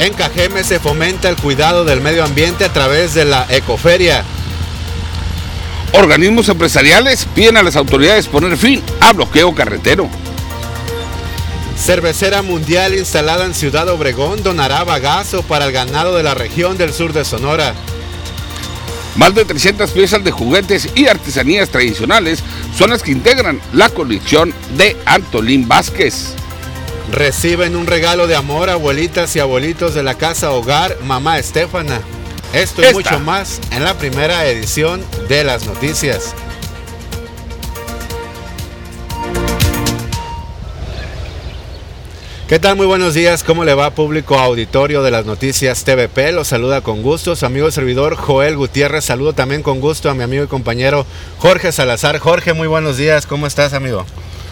En Cajeme se fomenta el cuidado del medio ambiente a través de la ecoferia. Organismos empresariales piden a las autoridades poner fin a bloqueo carretero. Cervecera Mundial instalada en Ciudad Obregón donará bagazo para el ganado de la región del sur de Sonora. Más de 300 piezas de juguetes y artesanías tradicionales son las que integran la colección de Antolín Vázquez. Reciben un regalo de amor abuelitas y abuelitos de la casa hogar Mamá Estefana. Esto y Esta. mucho más en la primera edición de las noticias. ¿Qué tal? Muy buenos días. ¿Cómo le va público auditorio de las noticias TVP? Los saluda con gusto su amigo servidor Joel Gutiérrez. Saludo también con gusto a mi amigo y compañero Jorge Salazar. Jorge, muy buenos días. ¿Cómo estás, amigo?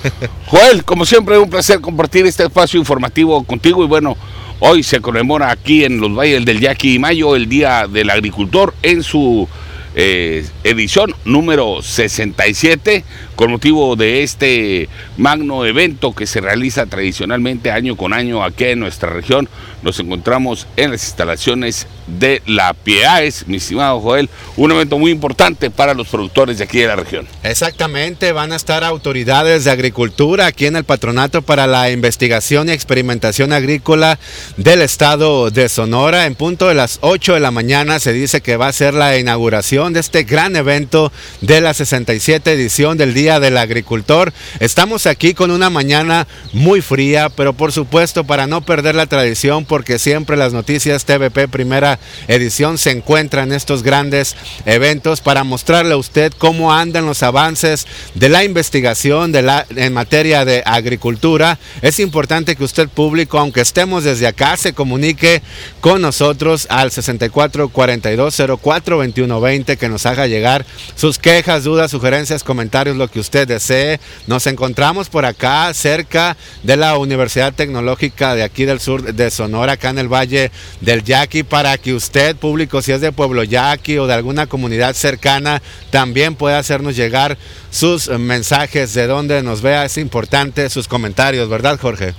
Joel, como siempre, un placer compartir este espacio informativo contigo. Y bueno, hoy se conmemora aquí en los valles del Yaqui y Mayo el Día del Agricultor en su eh, edición número 67, con motivo de este magno evento que se realiza tradicionalmente año con año aquí en nuestra región. Nos encontramos en las instalaciones de la PIEAES, mi estimado Joel, un evento muy importante para los productores de aquí de la región. Exactamente, van a estar autoridades de agricultura aquí en el Patronato para la Investigación y Experimentación Agrícola del Estado de Sonora. En punto de las 8 de la mañana se dice que va a ser la inauguración de este gran evento de la 67 edición del Día del Agricultor. Estamos aquí con una mañana muy fría, pero por supuesto para no perder la tradición, porque siempre las noticias TVP primera edición se encuentran en estos grandes eventos para mostrarle a usted cómo andan los avances de la investigación de la, en materia de agricultura. Es importante que usted público, aunque estemos desde acá, se comunique con nosotros al 64 42 04 21 20 que nos haga llegar sus quejas, dudas, sugerencias, comentarios, lo que usted desee. Nos encontramos por acá cerca de la Universidad Tecnológica de aquí del sur de Sonora, acá en el Valle del Yaqui, para que usted, público, si es de Pueblo Yaqui o de alguna comunidad cercana, también pueda hacernos llegar sus mensajes de donde nos vea. Es importante sus comentarios, ¿verdad, Jorge?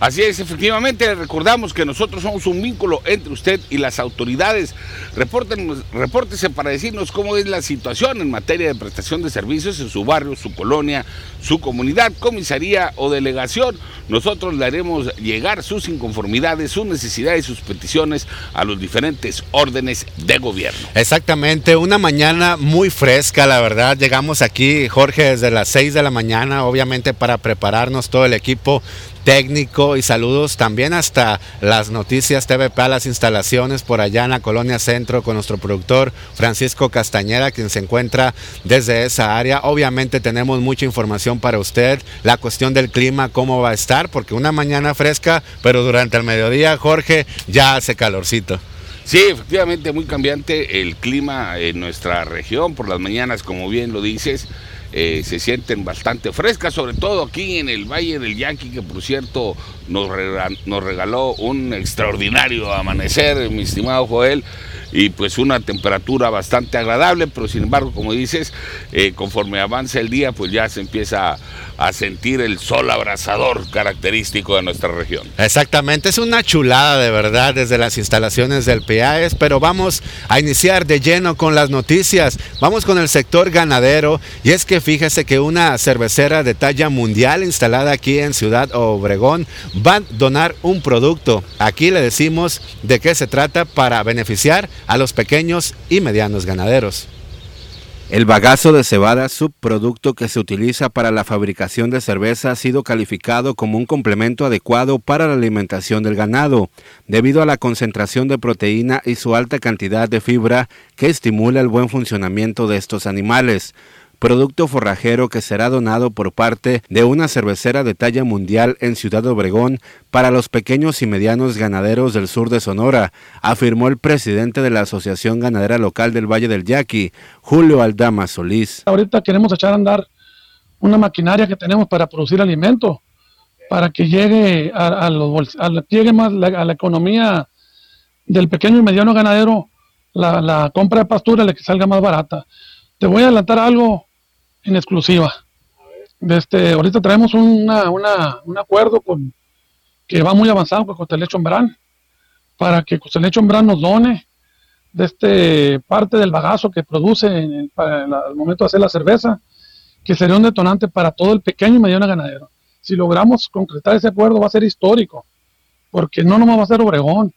Así es, efectivamente, recordamos que nosotros somos un vínculo entre usted y las autoridades. Repórtenos, repórtese para decirnos cómo es la situación en materia de prestación de servicios en su barrio, su colonia, su comunidad, comisaría o delegación. Nosotros le haremos llegar sus inconformidades, sus necesidades, sus peticiones a los diferentes órdenes de gobierno. Exactamente, una mañana muy fresca, la verdad. Llegamos aquí, Jorge, desde las 6 de la mañana, obviamente para prepararnos todo el equipo técnico y saludos también hasta las noticias TVP a las instalaciones por allá en la colonia centro con nuestro productor Francisco Castañeda quien se encuentra desde esa área obviamente tenemos mucha información para usted la cuestión del clima cómo va a estar porque una mañana fresca pero durante el mediodía Jorge ya hace calorcito Sí, efectivamente, muy cambiante el clima en nuestra región. Por las mañanas, como bien lo dices, eh, se sienten bastante frescas, sobre todo aquí en el Valle del Yaqui, que por cierto nos, rega- nos regaló un extraordinario amanecer, mi estimado Joel, y pues una temperatura bastante agradable, pero sin embargo, como dices, eh, conforme avanza el día, pues ya se empieza a, a sentir el sol abrasador característico de nuestra región. Exactamente, es una chulada de verdad desde las instalaciones del PIAES, pero vamos a iniciar de lleno con las noticias. Vamos con el sector ganadero y es que fíjese que una cervecera de talla mundial instalada aquí en Ciudad Obregón va a donar un producto. Aquí le decimos de qué se trata para beneficiar a los pequeños y medianos ganaderos. El bagazo de cebada, subproducto que se utiliza para la fabricación de cerveza, ha sido calificado como un complemento adecuado para la alimentación del ganado, debido a la concentración de proteína y su alta cantidad de fibra que estimula el buen funcionamiento de estos animales. Producto forrajero que será donado por parte de una cervecera de talla mundial en Ciudad Obregón para los pequeños y medianos ganaderos del sur de Sonora, afirmó el presidente de la Asociación Ganadera Local del Valle del Yaqui, Julio Aldama Solís. Ahorita queremos echar a andar una maquinaria que tenemos para producir alimento, para que llegue a, los la- llegue más la- a la economía del pequeño y mediano ganadero, la, la compra de pastura le que salga más barata. Te voy a adelantar algo en exclusiva. De este, ahorita traemos una, un acuerdo con que va muy avanzado con Cotelecho Brand para que Costelecho Brand nos done de este parte del bagazo que produce al momento de hacer la cerveza, que sería un detonante para todo el pequeño y mediano ganadero. Si logramos concretar ese acuerdo va a ser histórico, porque no nomás va a ser Obregón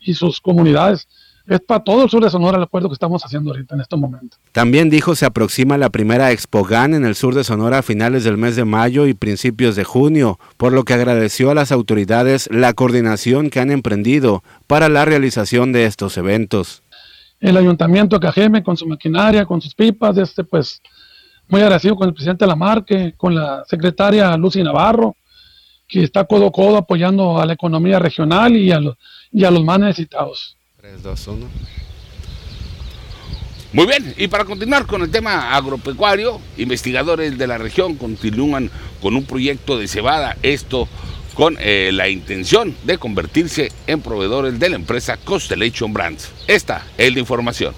y sus comunidades, es para todo el sur de Sonora el acuerdo que estamos haciendo ahorita en este momento. También dijo se aproxima la primera Expo GAN en el sur de Sonora a finales del mes de mayo y principios de junio, por lo que agradeció a las autoridades la coordinación que han emprendido para la realización de estos eventos. El ayuntamiento de Cajeme con su maquinaria, con sus pipas, este pues muy agradecido con el presidente de la Marque, con la secretaria Lucy Navarro, que está codo a codo apoyando a la economía regional y a los, y a los más necesitados. Muy bien, y para continuar con el tema agropecuario, investigadores de la región continúan con un proyecto de cebada, esto con eh, la intención de convertirse en proveedores de la empresa Constellation Brands. Esta es la información.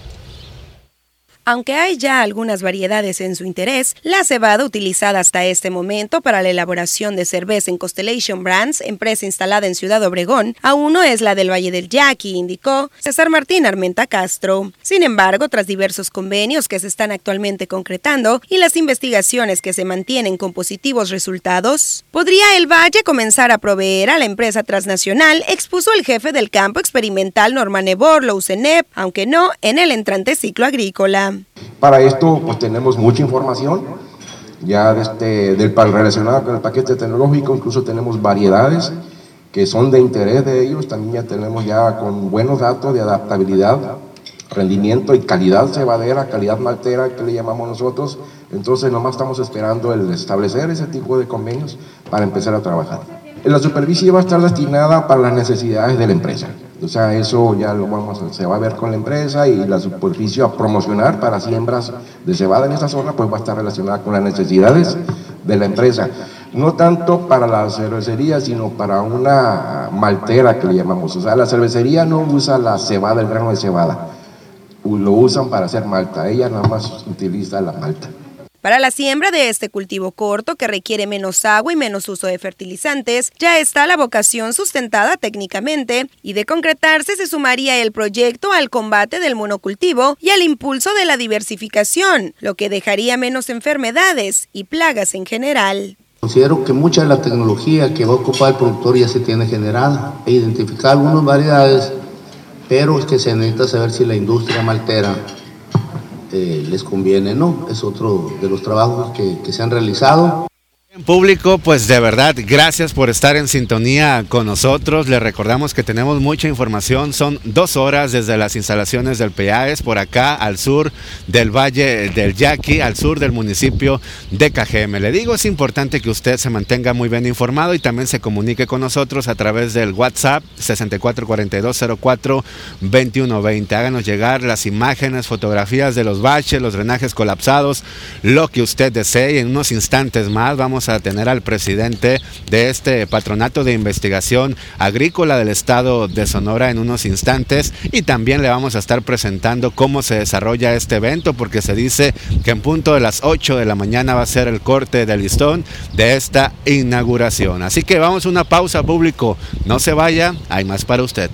Aunque hay ya algunas variedades en su interés, la cebada utilizada hasta este momento para la elaboración de cerveza en Constellation Brands, empresa instalada en Ciudad Obregón, aún no es la del Valle del Yaqui, indicó César Martín Armenta Castro. Sin embargo, tras diversos convenios que se están actualmente concretando y las investigaciones que se mantienen con positivos resultados, podría el Valle comenzar a proveer a la empresa transnacional, expuso el jefe del campo experimental Norman Eborlo, UCENEP, aunque no en el entrante ciclo agrícola. Para esto, pues tenemos mucha información, ya este, del, relacionado con el paquete tecnológico, incluso tenemos variedades que son de interés de ellos, también ya tenemos ya con buenos datos de adaptabilidad, rendimiento y calidad cebadera, calidad maltera que le llamamos nosotros, entonces nomás estamos esperando el establecer ese tipo de convenios para empezar a trabajar. La superficie va a estar destinada para las necesidades de la empresa. O sea, eso ya lo vamos a, se va a ver con la empresa y la superficie a promocionar para siembras de cebada en esa zona, pues va a estar relacionada con las necesidades de la empresa. No tanto para la cervecería, sino para una maltera que le llamamos. O sea, la cervecería no usa la cebada, el grano de cebada. Lo usan para hacer malta. Ella nada más utiliza la malta. Para la siembra de este cultivo corto que requiere menos agua y menos uso de fertilizantes, ya está la vocación sustentada técnicamente y de concretarse se sumaría el proyecto al combate del monocultivo y al impulso de la diversificación, lo que dejaría menos enfermedades y plagas en general. Considero que mucha de la tecnología que va a ocupar el productor ya se tiene generada e identificar algunas variedades, pero es que se necesita saber si la industria maltera eh, les conviene, ¿no? Es otro de los trabajos que, que se han realizado. Público, pues de verdad, gracias por estar en sintonía con nosotros. Les recordamos que tenemos mucha información. Son dos horas desde las instalaciones del PAES por acá al sur del Valle del Yaqui, al sur del municipio de Cajeme. Le digo, es importante que usted se mantenga muy bien informado y también se comunique con nosotros a través del WhatsApp 6442042120. Háganos llegar las imágenes, fotografías de los baches, los drenajes colapsados, lo que usted desee. En unos instantes más vamos a tener al presidente de este patronato de investigación agrícola del estado de Sonora en unos instantes y también le vamos a estar presentando cómo se desarrolla este evento porque se dice que en punto de las 8 de la mañana va a ser el corte del listón de esta inauguración. Así que vamos a una pausa público, no se vaya, hay más para usted.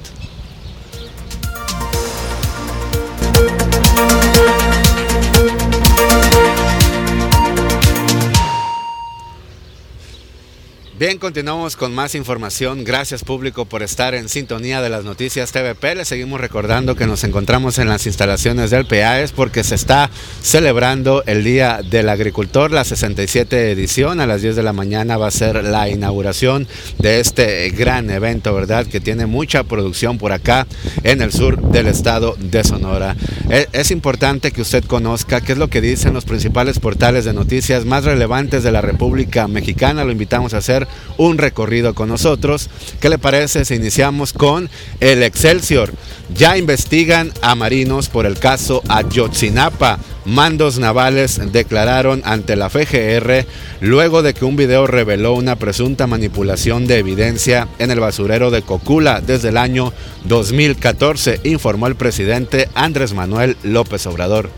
Bien, continuamos con más información. Gracias público por estar en sintonía de las noticias TVP. Les seguimos recordando que nos encontramos en las instalaciones del PAES porque se está celebrando el Día del Agricultor, la 67 edición. A las 10 de la mañana va a ser la inauguración de este gran evento, ¿verdad? Que tiene mucha producción por acá en el sur del estado de Sonora. E, es importante que usted conozca qué es lo que dicen los principales portales de noticias más relevantes de la República Mexicana. Lo invitamos a hacer un recorrido con nosotros. ¿Qué le parece si iniciamos con el Excelsior? Ya investigan a marinos por el caso Ayotzinapa. Mandos navales declararon ante la FGR luego de que un video reveló una presunta manipulación de evidencia en el basurero de Cocula desde el año 2014, informó el presidente Andrés Manuel López Obrador.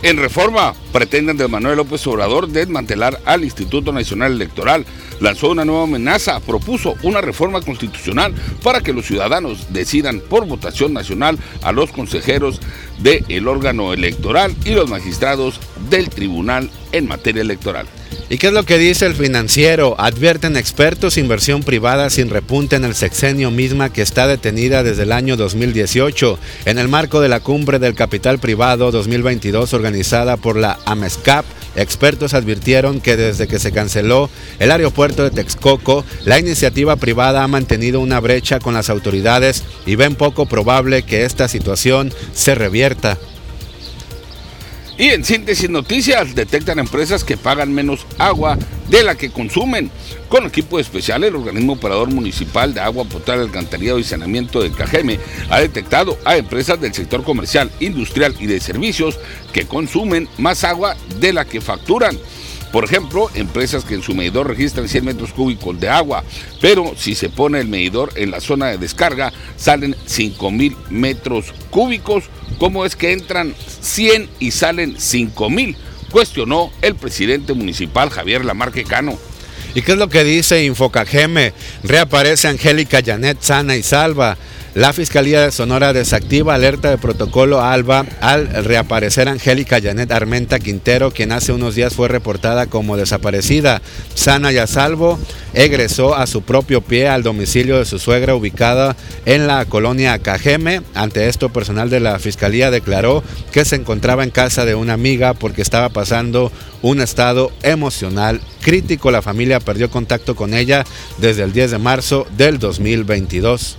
En reforma, pretenden de Manuel López Obrador desmantelar al Instituto Nacional Electoral. Lanzó una nueva amenaza, propuso una reforma constitucional para que los ciudadanos decidan por votación nacional a los consejeros del órgano electoral y los magistrados del tribunal en materia electoral. ¿Y qué es lo que dice el financiero? Advierten expertos inversión privada sin repunte en el sexenio misma que está detenida desde el año 2018 en el marco de la cumbre del capital privado 2022 organizada por la AMESCAP. Expertos advirtieron que desde que se canceló el aeropuerto de Texcoco, la iniciativa privada ha mantenido una brecha con las autoridades y ven poco probable que esta situación se revierta. Y en síntesis noticias, detectan empresas que pagan menos agua de la que consumen. Con equipo especial, el organismo operador municipal de agua potable, alcantarillado y saneamiento de Cajeme ha detectado a empresas del sector comercial, industrial y de servicios que consumen más agua de la que facturan. Por ejemplo, empresas que en su medidor registran 100 metros cúbicos de agua, pero si se pone el medidor en la zona de descarga, salen 5000 metros cúbicos. ¿Cómo es que entran 100 y salen 5000? Cuestionó el presidente municipal Javier Lamarque Cano. ¿Y qué es lo que dice Infocajeme? Reaparece Angélica Janet sana y salva. La Fiscalía de Sonora desactiva alerta de protocolo ALBA al reaparecer Angélica Janet Armenta Quintero, quien hace unos días fue reportada como desaparecida. Sana y a salvo, egresó a su propio pie al domicilio de su suegra ubicada en la colonia Cajeme. Ante esto, personal de la Fiscalía declaró que se encontraba en casa de una amiga porque estaba pasando un estado emocional crítico. La familia perdió contacto con ella desde el 10 de marzo del 2022.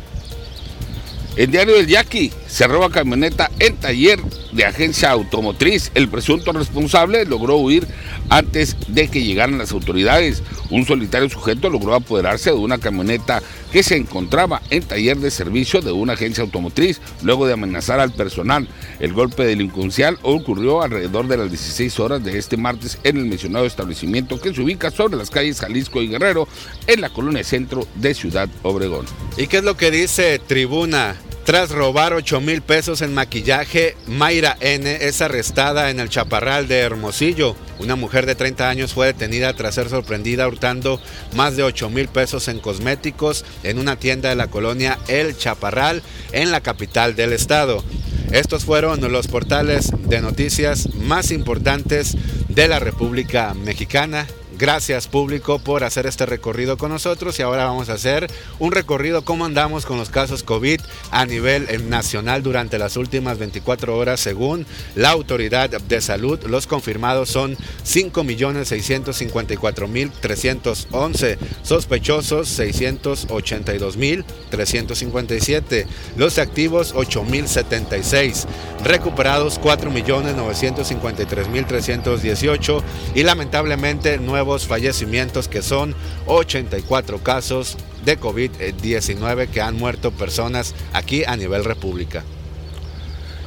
El diario del Yaqui se roba camioneta en taller de agencia automotriz. El presunto responsable logró huir antes de que llegaran las autoridades. Un solitario sujeto logró apoderarse de una camioneta que se encontraba en taller de servicio de una agencia automotriz luego de amenazar al personal. El golpe delincuencial ocurrió alrededor de las 16 horas de este martes en el mencionado establecimiento que se ubica sobre las calles Jalisco y Guerrero en la colonia centro de Ciudad Obregón. ¿Y qué es lo que dice Tribuna? Tras robar 8 mil pesos en maquillaje, Mayra N. es arrestada en el Chaparral de Hermosillo. Una mujer de 30 años fue detenida tras ser sorprendida hurtando más de 8 mil pesos en cosméticos en una tienda de la colonia El Chaparral en la capital del estado. Estos fueron los portales de noticias más importantes de la República Mexicana. Gracias público por hacer este recorrido con nosotros y ahora vamos a hacer un recorrido cómo andamos con los casos COVID a nivel eh, nacional durante las últimas 24 horas según la autoridad de salud. Los confirmados son 5.654.311, sospechosos 682.357, los activos 8.076, recuperados 4.953.318 y lamentablemente nuevos fallecimientos que son 84 casos de COVID-19 que han muerto personas aquí a nivel república.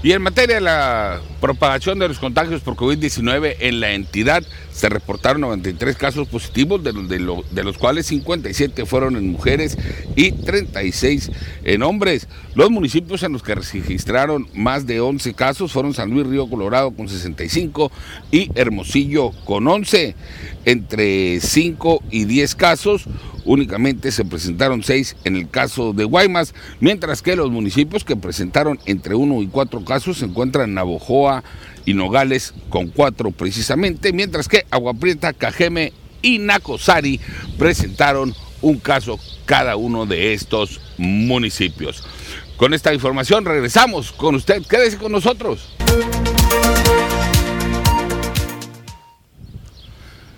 Y en materia de la propagación de los contagios por COVID-19 en la entidad, se reportaron 93 casos positivos, de, de, los cuales 57 fueron en mujeres y 36 en hombres. Los municipios en los que registraron más de 11 casos fueron San Luis Río Colorado con 65 y Hermosillo con 11. Entre 5 y 10 casos únicamente se presentaron seis en el caso de Guaymas, mientras que los municipios que presentaron entre uno y cuatro casos se encuentran en Y Nogales con cuatro precisamente, mientras que Aguaprieta, Cajeme y Nacosari presentaron un caso cada uno de estos municipios. Con esta información regresamos con usted, quédese con nosotros.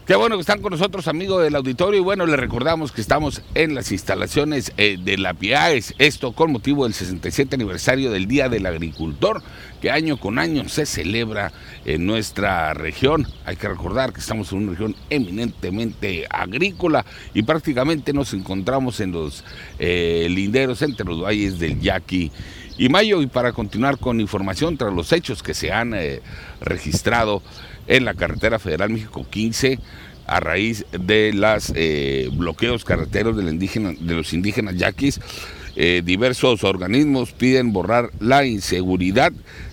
Qué bueno que están con nosotros, amigos del auditorio. Y bueno, les recordamos que estamos en las instalaciones eh, de la PIAES. Esto con motivo del 67 aniversario del Día del Agricultor, que año con año se celebra en nuestra región. Hay que recordar que estamos en una región eminentemente agrícola y prácticamente nos encontramos en los eh, linderos entre los valles del Yaqui y Mayo. Y para continuar con información tras los hechos que se han eh, registrado en la carretera federal México 15 a raíz de los eh, bloqueos carreteros de, los indígenas yaquis. Eh, diversos organismos piden borrar la inseguridad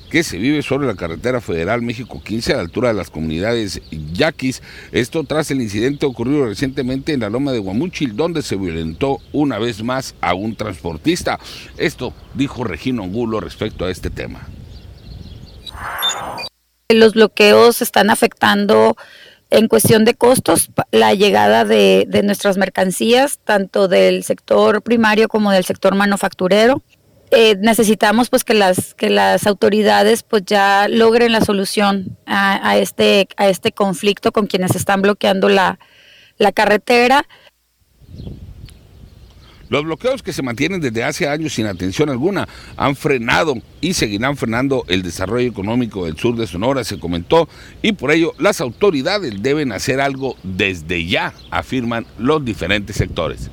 que se vive sobre la carretera federal México 15 a la altura de las comunidades yaquis. Esto tras el incidente ocurrido recientemente en la loma de Guamuchil, donde se violentó una vez más a un transportista. Esto dijo Regino Angulo respecto a este tema. Los bloqueos están afectando en cuestión de costos la llegada de, nuestras mercancías, tanto del sector primario como del sector manufacturero. Eh, necesitamos pues que las que las autoridades pues ya logren la solución a, este a este conflicto con quienes están bloqueando la, la carretera los bloqueos que se mantienen desde hace años sin atención alguna han frenado y seguirán frenando el desarrollo económico del sur de Sonora, se comentó, y por ello las autoridades deben hacer algo desde ya, afirman los diferentes sectores.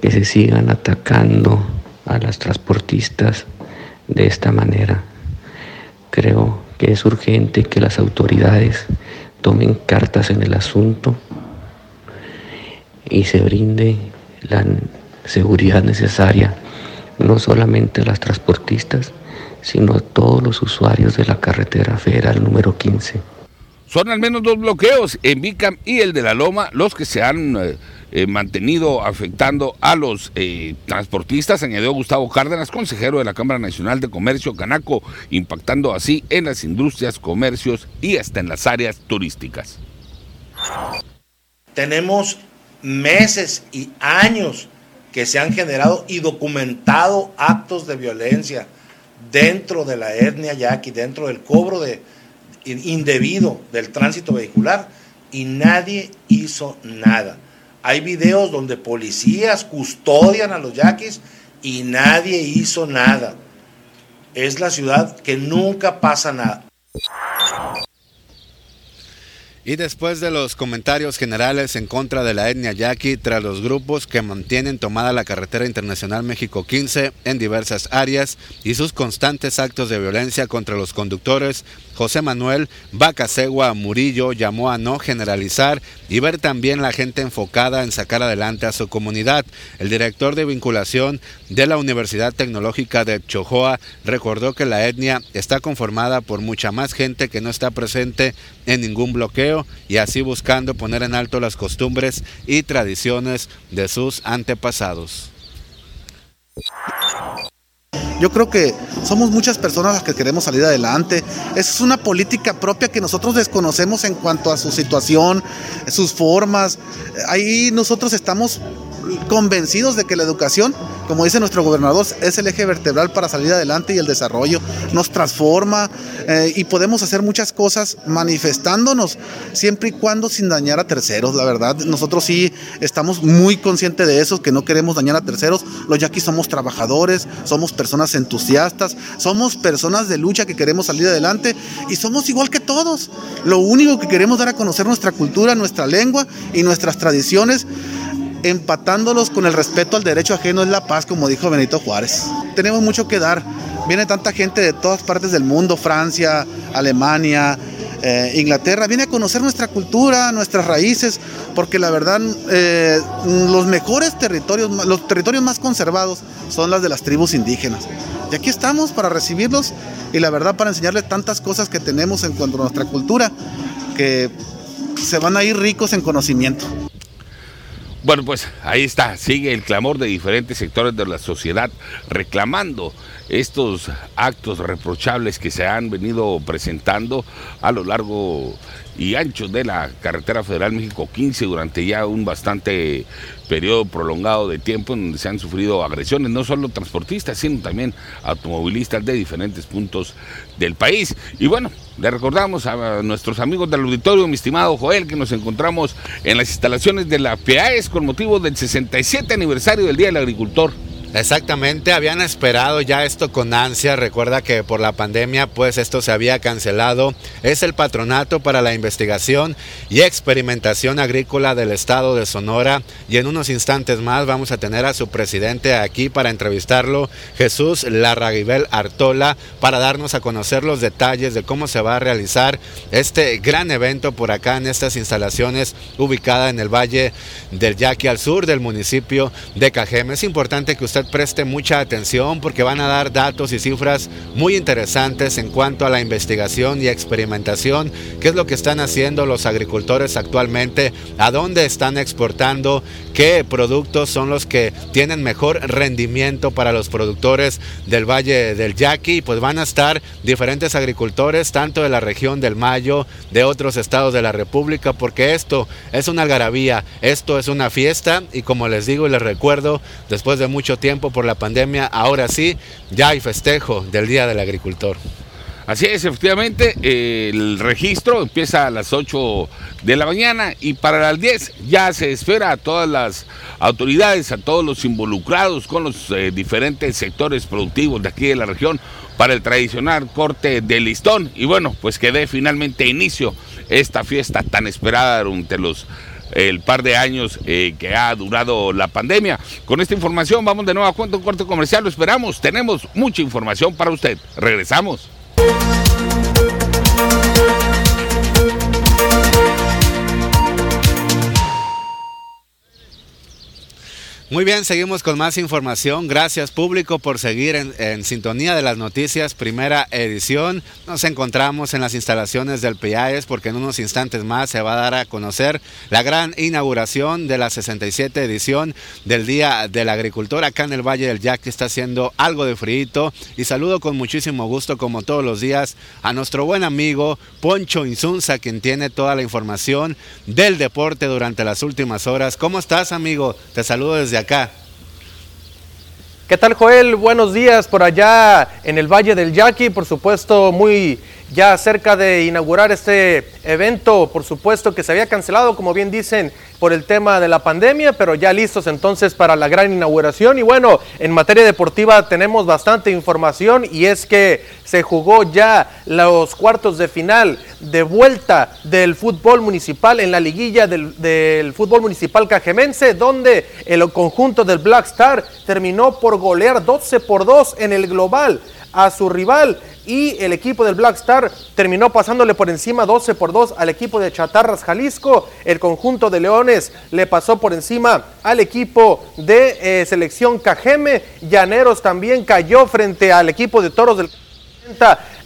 Que se sigan atacando a las transportistas de esta manera. Creo que es urgente que las autoridades tomen cartas en el asunto y se brinde la seguridad necesaria no solamente a las transportistas, sino a todos los usuarios de la carretera federal número 15. Son al menos dos bloqueos en Vicam y el de la Loma los que se han eh, eh, mantenido afectando a los eh, transportistas, añadió Gustavo Cárdenas, consejero de la Cámara Nacional de Comercio Canaco, impactando así en las industrias, comercios y hasta en las áreas turísticas. Tenemos meses y años que se han generado y documentado actos de violencia dentro de la etnia yaqui, dentro del cobro de, indebido del tránsito vehicular y nadie hizo nada. Hay videos donde policías custodian a los yaquis y nadie hizo nada. Es la ciudad que nunca pasa nada. Y después de los comentarios generales en contra de la etnia yaqui tras los grupos que mantienen tomada la carretera internacional México 15 en diversas áreas y sus constantes actos de violencia contra los conductores, José Manuel Bacasegua Murillo llamó a no generalizar y ver también la gente enfocada en sacar adelante a su comunidad. El director de vinculación de la Universidad Tecnológica de Chojoa recordó que la etnia está conformada por mucha más gente que no está presente en ningún bloqueo y así buscando poner en alto las costumbres y tradiciones de sus antepasados. Yo creo que somos muchas personas las que queremos salir adelante. Es una política propia que nosotros desconocemos en cuanto a su situación, sus formas. Ahí nosotros estamos convencidos de que la educación, como dice nuestro gobernador, es el eje vertebral para salir adelante y el desarrollo. Nos transforma eh, y podemos hacer muchas cosas manifestándonos, siempre y cuando sin dañar a terceros. La verdad, nosotros sí estamos muy conscientes de eso, que no queremos dañar a terceros. Los yaquis somos trabajadores, somos personas entusiastas, somos personas de lucha que queremos salir adelante y somos igual que todos. Lo único que queremos dar a conocer nuestra cultura, nuestra lengua y nuestras tradiciones empatándolos con el respeto al derecho ajeno es la paz, como dijo Benito Juárez. Tenemos mucho que dar. Viene tanta gente de todas partes del mundo, Francia, Alemania, eh, Inglaterra, viene a conocer nuestra cultura, nuestras raíces, porque la verdad eh, los mejores territorios, los territorios más conservados son las de las tribus indígenas. Y aquí estamos para recibirlos y la verdad para enseñarles tantas cosas que tenemos en cuanto a nuestra cultura, que se van a ir ricos en conocimiento. Bueno, pues ahí está, sigue el clamor de diferentes sectores de la sociedad reclamando estos actos reprochables que se han venido presentando a lo largo y ancho de la carretera federal México 15 durante ya un bastante periodo prolongado de tiempo en donde se han sufrido agresiones, no solo transportistas, sino también automovilistas de diferentes puntos del país. Y bueno, le recordamos a nuestros amigos del auditorio, mi estimado Joel, que nos encontramos en las instalaciones de la PAES con motivo del 67 aniversario del Día del Agricultor. Exactamente, habían esperado ya esto con ansia. Recuerda que por la pandemia pues esto se había cancelado. Es el Patronato para la Investigación y Experimentación Agrícola del Estado de Sonora y en unos instantes más vamos a tener a su presidente aquí para entrevistarlo, Jesús Larraguibel Artola, para darnos a conocer los detalles de cómo se va a realizar este gran evento por acá en estas instalaciones ubicadas en el Valle del Yaqui al sur del municipio de Cajeme. Es importante que usted usted preste mucha atención porque van a dar datos y cifras muy interesantes en cuanto a la investigación y experimentación, qué es lo que están haciendo los agricultores actualmente, a dónde están exportando, qué productos son los que tienen mejor rendimiento para los productores del Valle del Yaqui, pues van a estar diferentes agricultores, tanto de la región del Mayo, de otros estados de la República, porque esto es una algarabía, esto es una fiesta. Y como les digo y les recuerdo, después de mucho tiempo por la pandemia, ahora sí, ya hay festejo del Día del Agricultor. Así es, efectivamente, el registro empieza a las 8 de la mañana y para las 10 ya se espera a todas las autoridades, a todos los involucrados con los eh, diferentes sectores productivos de aquí de la región para el tradicional corte de listón y bueno, pues que dé finalmente inicio esta fiesta tan esperada durante los el par de años eh, que ha durado la pandemia. Con esta información vamos de nuevo a cuento un corte comercial, lo esperamos, tenemos mucha información para usted. Regresamos. Muy bien, seguimos con más información. Gracias público por seguir en, sintonía de las noticias, primera edición. Nos encontramos en las instalaciones del PIAES porque en unos instantes más se va a dar a conocer la gran inauguración de la 67 edición del Día del Agricultor acá en el Valle del Yaqui. Está haciendo algo de frío y saludo con muchísimo gusto como todos los días a nuestro buen amigo Poncho Insunza quien tiene toda la información del deporte durante las últimas horas. ¿Cómo estás amigo? Te saludo desde ¿Qué tal Joel? Buenos días por allá en el Valle del Yaqui, por supuesto muy ya cerca de inaugurar este evento, por supuesto que se había cancelado, como bien dicen, por el tema de la pandemia, pero ya listos entonces para la gran inauguración. Y bueno, en materia deportiva tenemos bastante información y es que se jugó ya los cuartos de final de vuelta del fútbol municipal en la liguilla del, fútbol municipal cajemense, donde el conjunto del Black Star terminó por golear 12 por 2 en el global a su rival y el equipo del Black Star terminó pasándole por encima 12 por 2 al equipo de Chatarras Jalisco. El conjunto de Leones le pasó por encima al equipo de eh, selección Cajeme. Llaneros también cayó frente al equipo de Toros del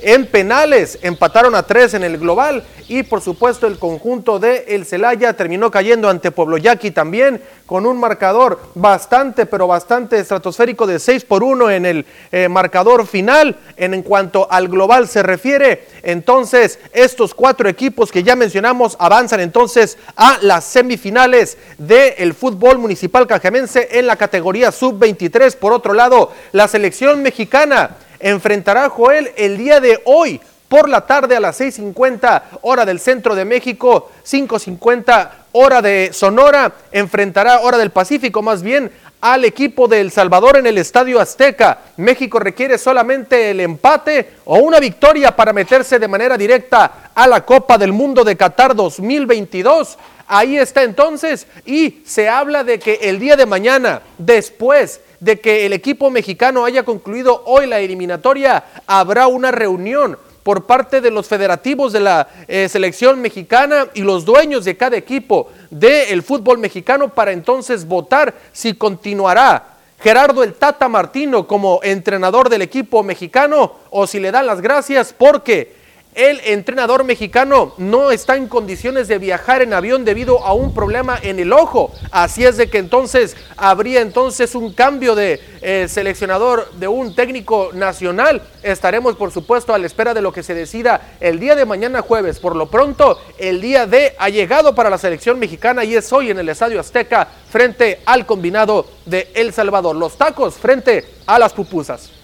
en penales, empataron a tres en el global y por supuesto el conjunto de El Celaya terminó cayendo ante Pueblo Yaqui también con un marcador bastante pero bastante estratosférico de 6 por 1 en el eh, marcador final en, cuanto al global se refiere. Entonces estos cuatro equipos que ya mencionamos avanzan entonces a las semifinales del fútbol municipal cajemense en la categoría sub-23. Por otro lado, la selección mexicana enfrentará Joel el día de hoy por la tarde a las 6.50 hora del centro de México, 5.50 hora de Sonora, enfrentará hora del Pacífico más bien al equipo de El Salvador en el Estadio Azteca. México requiere solamente el empate o una victoria para meterse de manera directa a la Copa del Mundo de Qatar 2022. Ahí está entonces y se habla de que el día de mañana, después de que el equipo mexicano haya concluido hoy la eliminatoria, habrá una reunión por parte de los federativos de la eh, selección mexicana y los dueños de cada equipo del fútbol mexicano para entonces votar si continuará Gerardo el Tata Martino como entrenador del equipo mexicano o si le dan las gracias porque el entrenador mexicano no está en condiciones de viajar en avión debido a un problema en el ojo. Así es de que entonces habría entonces un cambio de eh, seleccionador de un técnico nacional. Estaremos por supuesto a la espera de lo que se decida el día de mañana jueves. Por lo pronto, el día de ha llegado para la selección mexicana y es hoy en el Estadio Azteca frente al combinado de El Salvador. Los tacos frente a las pupusas.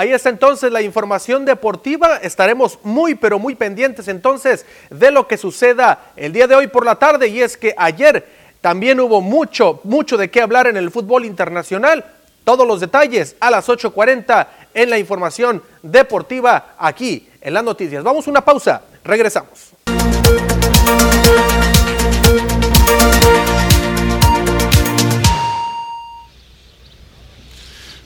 Ahí está entonces la información deportiva. Estaremos muy, pero muy pendientes entonces de lo que suceda el día de hoy por la tarde. Y es que ayer también hubo mucho, mucho de qué hablar en el fútbol internacional. Todos los detalles a las 8.40 en la información deportiva aquí en las noticias. Vamos a una pausa. Regresamos.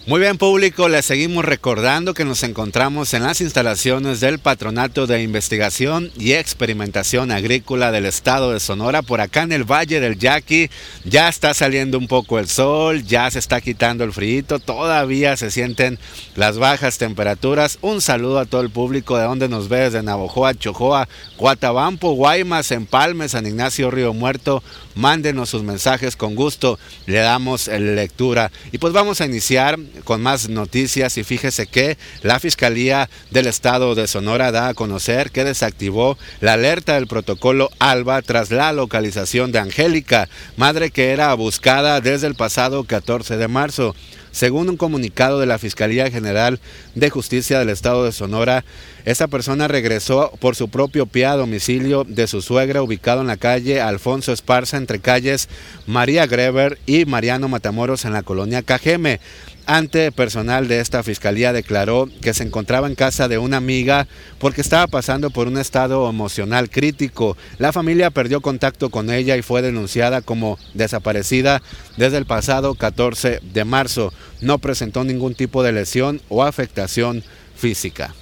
Muy bien público, les seguimos recordando que nos encontramos en las instalaciones del Patronato de Investigación y Experimentación Agrícola del Estado de Sonora, por acá en el Valle del Yaqui. Ya está saliendo un poco el sol, ya se está quitando el frío, todavía se sienten las bajas temperaturas. Un saludo a todo el público de donde nos ve desde Navojoa, Chojoa, Guatabampo, Guaymas, Empalme, San Ignacio, Río Muerto. Mándenos sus mensajes con gusto, le damos lectura. Y pues vamos a iniciar con más noticias y fíjese que la Fiscalía del Estado de Sonora da a conocer que desactivó la alerta del protocolo ALBA tras la localización de Angélica, madre que era buscada desde el pasado 14 de marzo. Según un comunicado de la Fiscalía General de Justicia del Estado de Sonora, esa persona regresó por su propio pie a domicilio de su suegra ubicado en la calle Alfonso Esparza entre calles María Greber y Mariano Matamoros en la colonia Cajeme. Ante personal de esta fiscalía declaró que se encontraba en casa de una amiga porque estaba pasando por un estado emocional crítico. La familia perdió contacto con ella y fue denunciada como desaparecida desde el pasado 14 de marzo. No presentó ningún tipo de lesión o afectación física.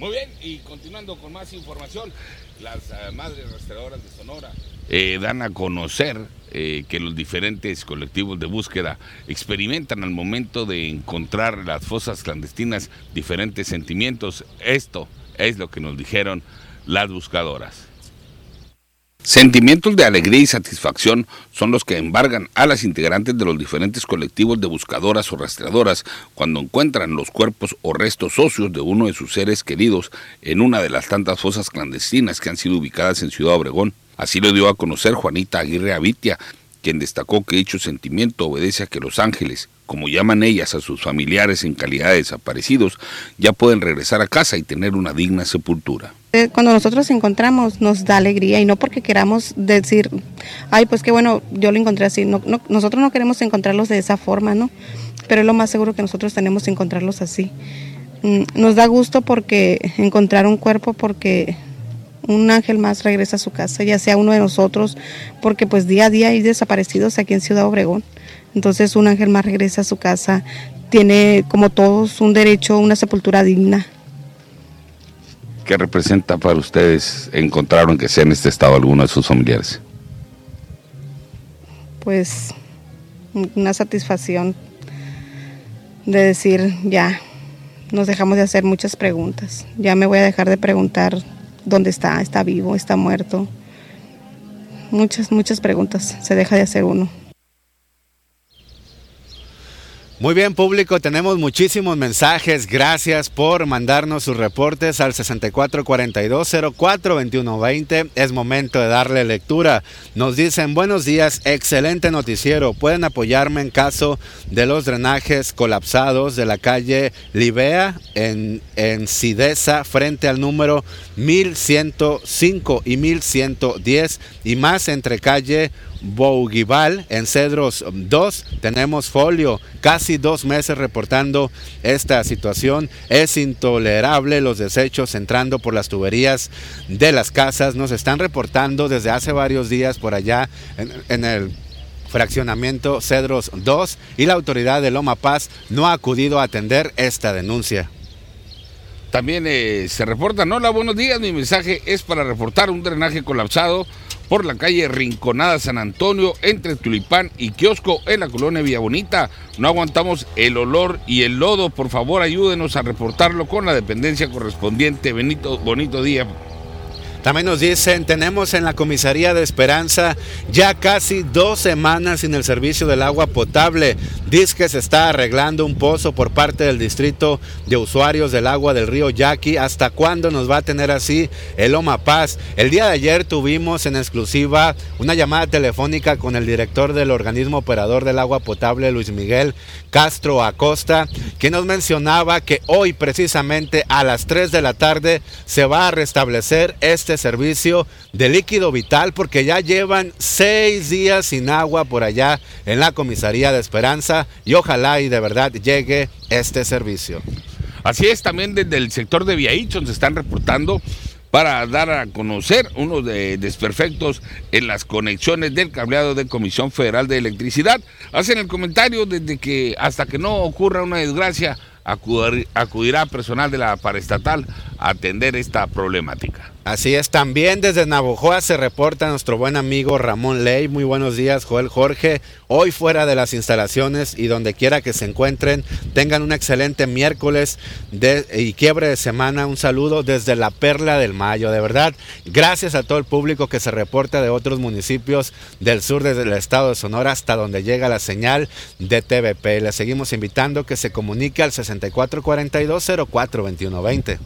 Muy bien, y con más información, las uh, madres rastreadoras de Sonora eh, dan a conocer eh, que los diferentes colectivos de búsqueda experimentan al momento de encontrar las fosas clandestinas diferentes sentimientos. Esto es lo que nos dijeron las buscadoras. Sentimientos de alegría y satisfacción son los que embargan a las integrantes de los diferentes colectivos de buscadoras o rastreadoras cuando encuentran los cuerpos o restos óseos de uno de sus seres queridos en una de las tantas fosas clandestinas que han sido ubicadas en Ciudad Obregón. Así lo dio a conocer Juanita Aguirre Avitia, quien destacó que dicho sentimiento obedece a que los ángeles, como llaman ellas a sus familiares en calidad de desaparecidos, ya pueden regresar a casa y tener una digna sepultura. Eh, cuando nosotros encontramos nos da alegría y no porque queramos decir, ay, pues qué bueno, yo lo encontré así. No, nosotros no queremos encontrarlos de esa forma, ¿no? Pero es lo más seguro que nosotros tenemos encontrarlos así. Mm, nos da gusto porque encontrar un cuerpo porque un ángel más regresa a su casa, ya sea uno de nosotros, porque pues día a día hay desaparecidos aquí en Ciudad Obregón. Entonces un ángel más regresa a su casa, tiene como todos un derecho una sepultura digna. ¿Qué representa para ustedes encontraron que sea en este estado alguno de sus familiares? Pues una satisfacción de decir, ya, nos dejamos de hacer muchas preguntas. Ya me voy a dejar de preguntar dónde está, está vivo, está muerto. Muchas, muchas preguntas se deja de hacer uno. Muy bien, público, tenemos muchísimos mensajes. Gracias por mandarnos sus reportes al 6442042120. Es momento de darle lectura. Nos dicen, buenos días, excelente noticiero. Pueden apoyarme en caso de los drenajes colapsados de la calle Libea en, en Cidesa frente al número 1105 y 1110 y más entre calle Bougival en Cedros 2. Tenemos folio, casi dos meses reportando esta situación. Es intolerable los desechos entrando por las tuberías de las casas. Nos están reportando desde hace varios días por allá en, el fraccionamiento Cedros 2 y la autoridad de Loma Paz no ha acudido a atender esta denuncia. También eh, se reporta, hola, buenos días, mi mensaje es para reportar un drenaje colapsado por la calle Rinconada San Antonio entre Tulipán y Kiosco en la colonia Villa Bonita. No aguantamos el olor y el lodo. Por favor, ayúdenos a reportarlo con la dependencia correspondiente. Benito, bonito día. También nos dicen, tenemos en la comisaría de Esperanza ya casi dos semanas sin el servicio del agua potable. Dice que se está arreglando un pozo por parte del distrito de usuarios del agua del río Yaqui. ¿Hasta cuándo nos va a tener así el Oma Paz? El día de ayer tuvimos en exclusiva una llamada telefónica con el director del organismo operador del agua potable, Luis Miguel Castro Acosta, que nos mencionaba que hoy precisamente a las 3 de la tarde se va a restablecer este este servicio de líquido vital porque ya llevan seis días sin agua por allá en la comisaría de Esperanza y ojalá y de verdad llegue este servicio. Así es, también desde el sector de Viahichon se están reportando para dar a conocer unos de desperfectos en las conexiones del cableado de Comisión Federal de Electricidad. Hacen el comentario desde que hasta que no ocurra una desgracia, acudirá personal de la paraestatal atender esta problemática. Así es, también desde Navojoa se reporta nuestro buen amigo Ramón Ley. Muy buenos días, Joel Jorge. Hoy fuera de las instalaciones y donde quiera que se encuentren, tengan un excelente miércoles y quiebre de semana. Un saludo desde la Perla del Mayo. De verdad, gracias a todo el público que se reporta de otros municipios del sur desde el estado de Sonora hasta donde llega la señal de TVP. Les seguimos invitando que se comunique al 6442 042120.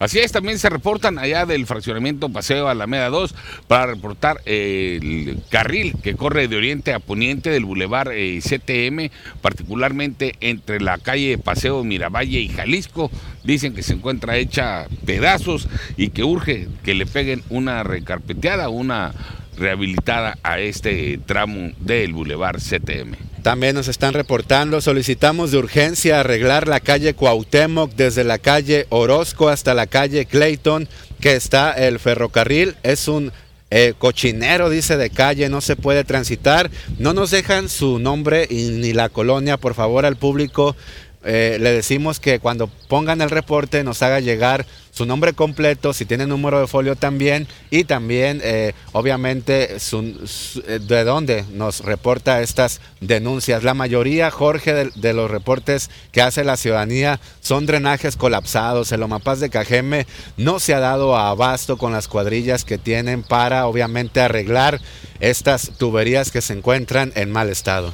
Así es, también se reportan allá del fraccionamiento Paseo Alameda 2 para reportar eh, el carril que corre de oriente a poniente del bulevar eh, CTM, particularmente entre la calle Paseo Miravalle y Jalisco. Dicen que se encuentra hecha pedazos y que urge que le peguen una recarpeteada, una rehabilitada a este tramo del bulevar CTM. También nos están reportando, solicitamos de urgencia arreglar la calle Cuauhtémoc desde la calle Orozco hasta la calle Clayton, que está el ferrocarril, es un eh, cochinero, dice de calle, no se puede transitar, no nos dejan su nombre y ni la colonia, por favor al público eh, le decimos que cuando pongan el reporte nos haga llegar su nombre completo, si tiene número de folio también y también eh, obviamente eh, de dónde nos reporta estas denuncias. La mayoría, Jorge, de, los reportes que hace la ciudadanía son drenajes colapsados. El Omapaz de Cajeme no se ha dado a abasto con las cuadrillas que tienen para obviamente arreglar estas tuberías que se encuentran en mal estado.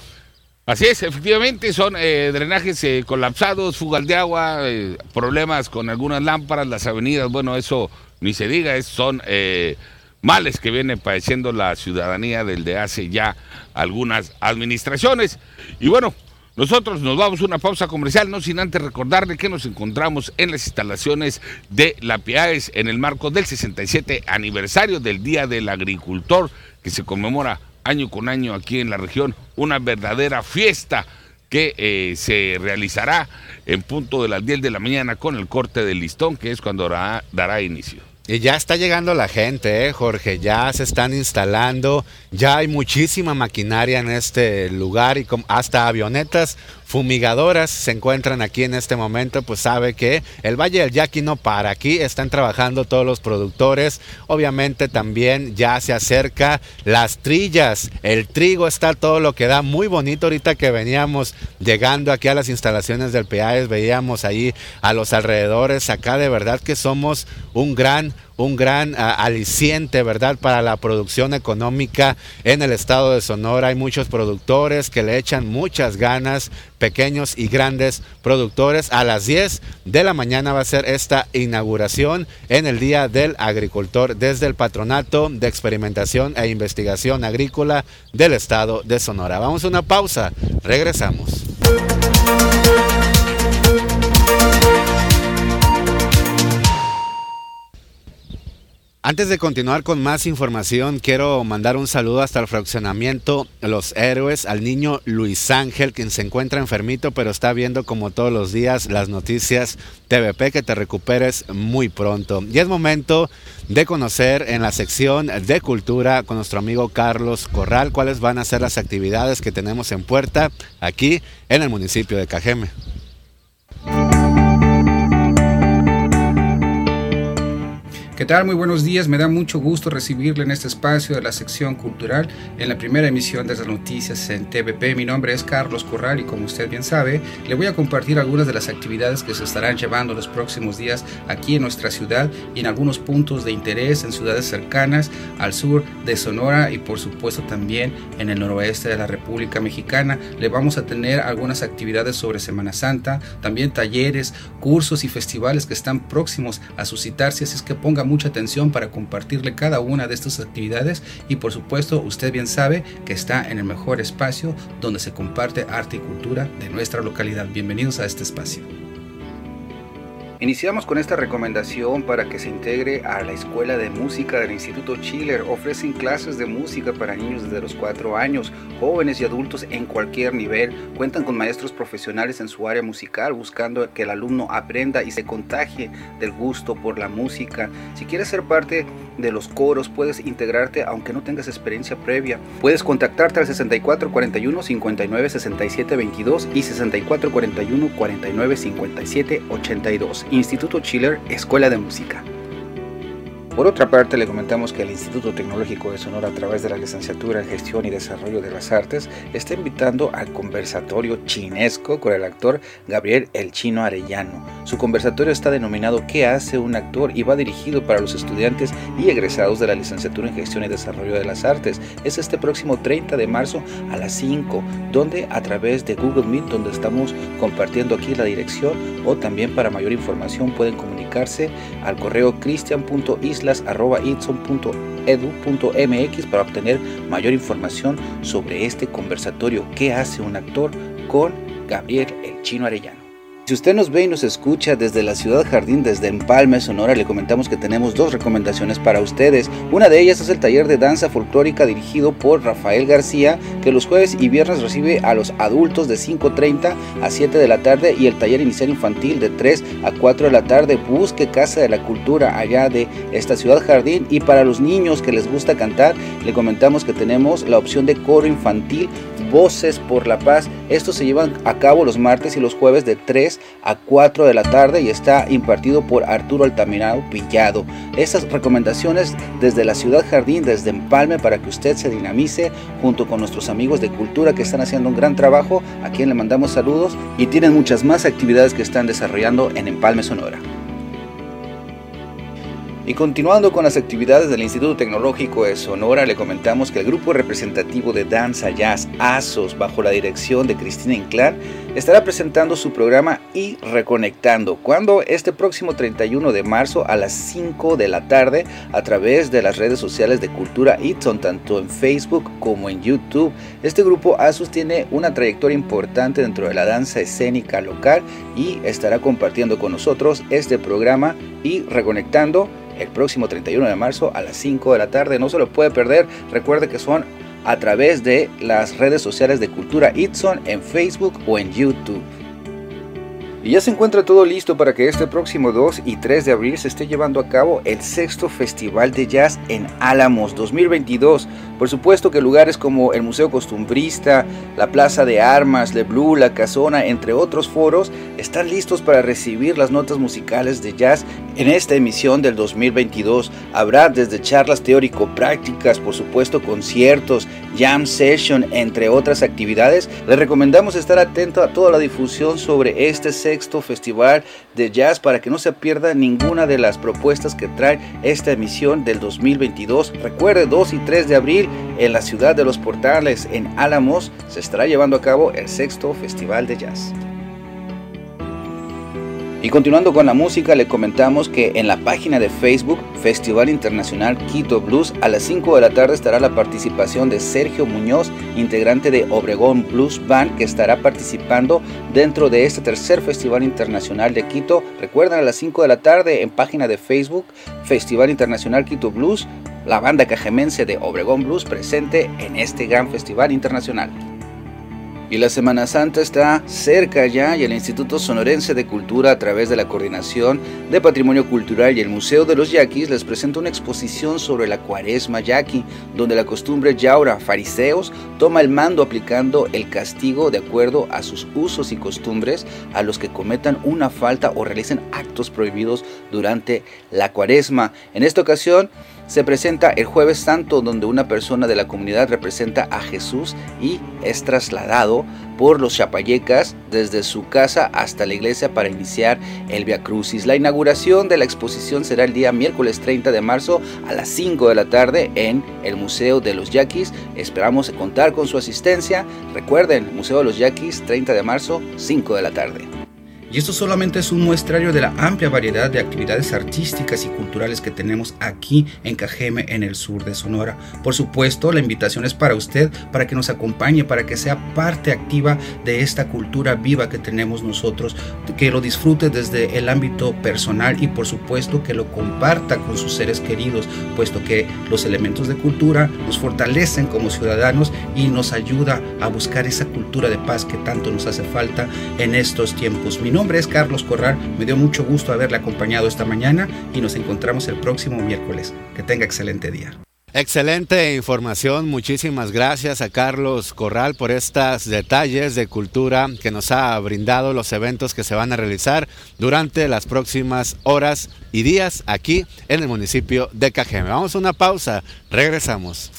Así es, efectivamente son eh, drenajes eh, colapsados, fugas de agua, eh, problemas con algunas lámparas, las avenidas, bueno, eso ni se diga, es, son males que viene padeciendo la ciudadanía desde hace ya algunas administraciones. Y bueno, nosotros nos vamos a una pausa comercial, no sin antes recordarle que nos encontramos en las instalaciones de la PIAES en el marco del 67 aniversario del Día del Agricultor que se conmemora año con año aquí en la región, una verdadera fiesta que eh, se realizará en punto de las 10 de la mañana con el corte del listón, que es cuando dará, inicio. Y ya está llegando la gente, ¿eh, Jorge, ya se están instalando, ya hay muchísima maquinaria en este lugar y hasta avionetas fumigadoras se encuentran aquí en este momento, pues sabe que el Valle del Yaqui no para. Aquí están trabajando todos los productores. Obviamente también ya se acerca las trillas. El trigo está todo lo que da. Muy bonito ahorita que veníamos llegando aquí a las instalaciones del PAES. Veíamos ahí a los alrededores. Acá de verdad que somos un gran un gran ah, aliciente, ¿verdad?, para la producción económica en el estado de Sonora. Hay muchos productores que le echan muchas ganas, pequeños y grandes productores. A las 10 de la mañana va a ser esta inauguración en el Día del Agricultor desde el Patronato de Experimentación e Investigación Agrícola del estado de Sonora. Vamos a una pausa, regresamos. Antes de continuar con más información, quiero mandar un saludo hasta el fraccionamiento Los Héroes al niño Luis Ángel, quien se encuentra enfermito, pero está viendo como todos los días las noticias TVP, que te recuperes muy pronto. Y es momento de conocer en la sección de cultura con nuestro amigo Carlos Corral cuáles van a ser las actividades que tenemos en puerta aquí en el municipio de Cajeme. ¿Qué tal? Muy buenos días. Me da mucho gusto recibirle en este espacio de la sección cultural en la primera emisión de las noticias en TVP. Mi nombre es Carlos Corral y como usted bien sabe, le voy a compartir algunas de las actividades que se estarán llevando los próximos días aquí en nuestra ciudad y en algunos puntos de interés en ciudades cercanas al sur de Sonora y por supuesto también en el noroeste de la República Mexicana. Le vamos a tener algunas actividades sobre Semana Santa, también talleres, cursos y festivales que están próximos a suscitarse, así es que ponga mucha atención para compartirle cada una de estas actividades y por supuesto usted bien sabe que está en el mejor espacio donde se comparte arte y cultura de nuestra localidad. Bienvenidos a este espacio. Iniciamos con esta recomendación para que se integre a la Escuela de Música del Instituto Chiller. Ofrecen clases de música para niños desde los 4 años, jóvenes y adultos en cualquier nivel. Cuentan con maestros profesionales en su área musical, buscando que el alumno aprenda y se contagie del gusto por la música. Si quieres ser parte de los coros, puedes integrarte aunque no tengas experiencia previa. Puedes contactarte al 6441 59 67 22 y 6441 49 57 82. Instituto Chiller, Escuela de Música. Por otra parte, le comentamos que el Instituto Tecnológico de Sonora, a través de la licenciatura en Gestión y Desarrollo de las Artes, está invitando al conversatorio chinesco con el actor Gabriel El Chino Arellano. Su conversatorio está denominado ¿Qué hace un actor? y va dirigido para los estudiantes y egresados de la licenciatura en Gestión y Desarrollo de las Artes. Es este próximo 30 de marzo a las 5, donde a través de Google Meet, donde estamos compartiendo aquí la dirección, o también para mayor información pueden comunicarse al correo cristian.isla islas.itson.edu.mx para obtener mayor información sobre este conversatorio ¿Qué hace un actor? con Gabriel El Chino Arellano. Si usted nos ve y nos escucha desde la ciudad Jardín, desde Empalme, Sonora, le comentamos que tenemos dos recomendaciones para ustedes. Una de ellas es el taller de danza folclórica dirigido por Rafael García, que los jueves y viernes recibe a los adultos de 5.30 a 7 de la tarde y el taller inicial infantil de 3 a 4 de la tarde. Busque Casa de la Cultura allá de esta ciudad Jardín. Y para los niños que les gusta cantar, le comentamos que tenemos la opción de coro infantil Voces por la Paz. Esto se llevan a cabo los martes y los jueves de 3 a 4 de la tarde y está impartido por Arturo Altamirano Pillado. Estas recomendaciones desde la Ciudad Jardín, desde Empalme, para que usted se dinamice junto con nuestros amigos de cultura que están haciendo un gran trabajo, a quien le mandamos saludos y tienen muchas más actividades que están desarrollando en Empalme, Sonora. Y continuando con las actividades del Instituto Tecnológico de Sonora, le comentamos que el grupo representativo de danza jazz ASOS, bajo la dirección de Cristina Inclán, estará presentando su programa y Reconectando, cuando este próximo 31 de marzo a las 5 de la tarde, a través de las redes sociales de Cultura Itson, tanto en Facebook como en YouTube. Este grupo ASOS tiene una trayectoria importante dentro de la danza escénica local y estará compartiendo con nosotros este programa y Reconectando el próximo 31 de marzo a las 5 de la tarde. No se lo puede perder. Recuerde que son a través de las redes sociales de Cultura Itson en Facebook o en YouTube. Y ya se encuentra todo listo para que este próximo 2 y 3 de abril se esté llevando a cabo el sexto Festival de Jazz en Álamos 2022. Por supuesto que lugares como el Museo Costumbrista, la Plaza de Armas, Le Blue, La Casona, entre otros foros, están listos para recibir las notas musicales de jazz en esta emisión del 2022. Habrá desde charlas teórico-prácticas, por supuesto conciertos, jam session, entre otras actividades. Les recomendamos estar atento a toda la difusión sobre este sexto Festival de Jazz para que no se pierda ninguna de las propuestas que trae esta emisión del 2022. Recuerde, 2 y 3 de abril en la ciudad de los portales, en Álamos, se estará llevando a cabo el sexto Festival de Jazz. Y continuando con la música, le comentamos que en la página de Facebook Festival Internacional Quito Blues a las 5 de la tarde estará la participación de Sergio Muñoz, integrante de Obregón Blues Band, que estará participando dentro de este tercer Festival Internacional de Quito. Recuerden a las 5 de la tarde en página de Facebook Festival Internacional Quito Blues, la banda cajemense de Obregón Blues presente en este gran festival internacional. Y la Semana Santa está cerca ya y el Instituto Sonorense de Cultura a través de la Coordinación de Patrimonio Cultural y el Museo de los Yaquis les presenta una exposición sobre la cuaresma yaqui, donde la costumbre yaura fariseos toma el mando aplicando el castigo de acuerdo a sus usos y costumbres a los que cometan una falta o realicen actos prohibidos durante la cuaresma. En esta ocasión, se presenta el jueves santo donde una persona de la comunidad representa a Jesús y es trasladado por los chapayecas desde su casa hasta la iglesia para iniciar el Via Crucis. La inauguración de la exposición será el día miércoles 30 de marzo a las 5 de la tarde en el Museo de los Yaquis. Esperamos contar con su asistencia. Recuerden, Museo de los Yaquis, 30 de marzo, 5 de la tarde. Y esto solamente es un muestrario de la amplia variedad de actividades artísticas y culturales que tenemos aquí en Cajeme, en el sur de Sonora. Por supuesto, la invitación es para usted, para que nos acompañe, para que sea parte activa de esta cultura viva que tenemos nosotros, que lo disfrute desde el ámbito personal y por supuesto que lo comparta con sus seres queridos, puesto que los elementos de cultura nos fortalecen como ciudadanos y nos ayuda a buscar esa cultura de paz que tanto nos hace falta en estos tiempos nombre es Carlos Corral, me dio mucho gusto haberle acompañado esta mañana y nos encontramos el próximo miércoles. Que tenga excelente día. Excelente información, muchísimas gracias a Carlos Corral por estos detalles de cultura que nos ha brindado los eventos que se van a realizar durante las próximas horas y días aquí en el municipio de Cajeme. Vamos a una pausa, regresamos.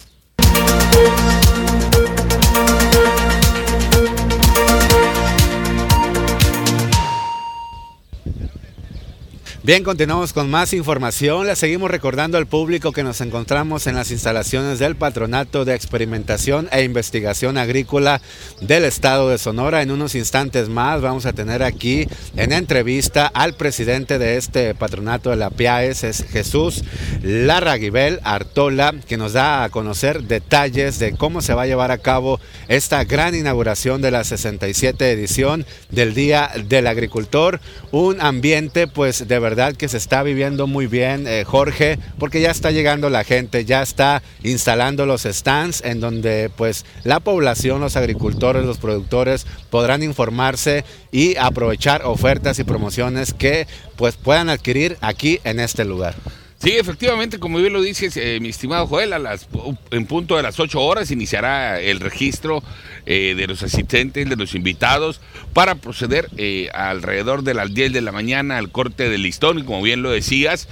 Bien, continuamos con más información. Le seguimos recordando al público que nos encontramos en las instalaciones del Patronato de Experimentación e Investigación Agrícola del Estado de Sonora. En unos instantes más vamos a tener aquí en entrevista al presidente de este patronato de la PIAES, es Jesús Larraguibel Artola, que nos da a conocer detalles de cómo se va a llevar a cabo esta gran inauguración de la 67 edición del Día del Agricultor. Un ambiente pues de verdad que se está viviendo muy bien, eh, Jorge, porque ya está llegando la gente, ya está instalando los stands en donde pues la población, los agricultores, los productores podrán informarse y aprovechar ofertas y promociones que pues puedan adquirir aquí en este lugar. Sí, efectivamente, como bien lo dices, eh, mi estimado Joel, a las, en punto de las 8 horas iniciará el registro eh, de los asistentes, de los invitados, para proceder eh, alrededor de las 10 de la mañana al corte del listón. Y como bien lo decías,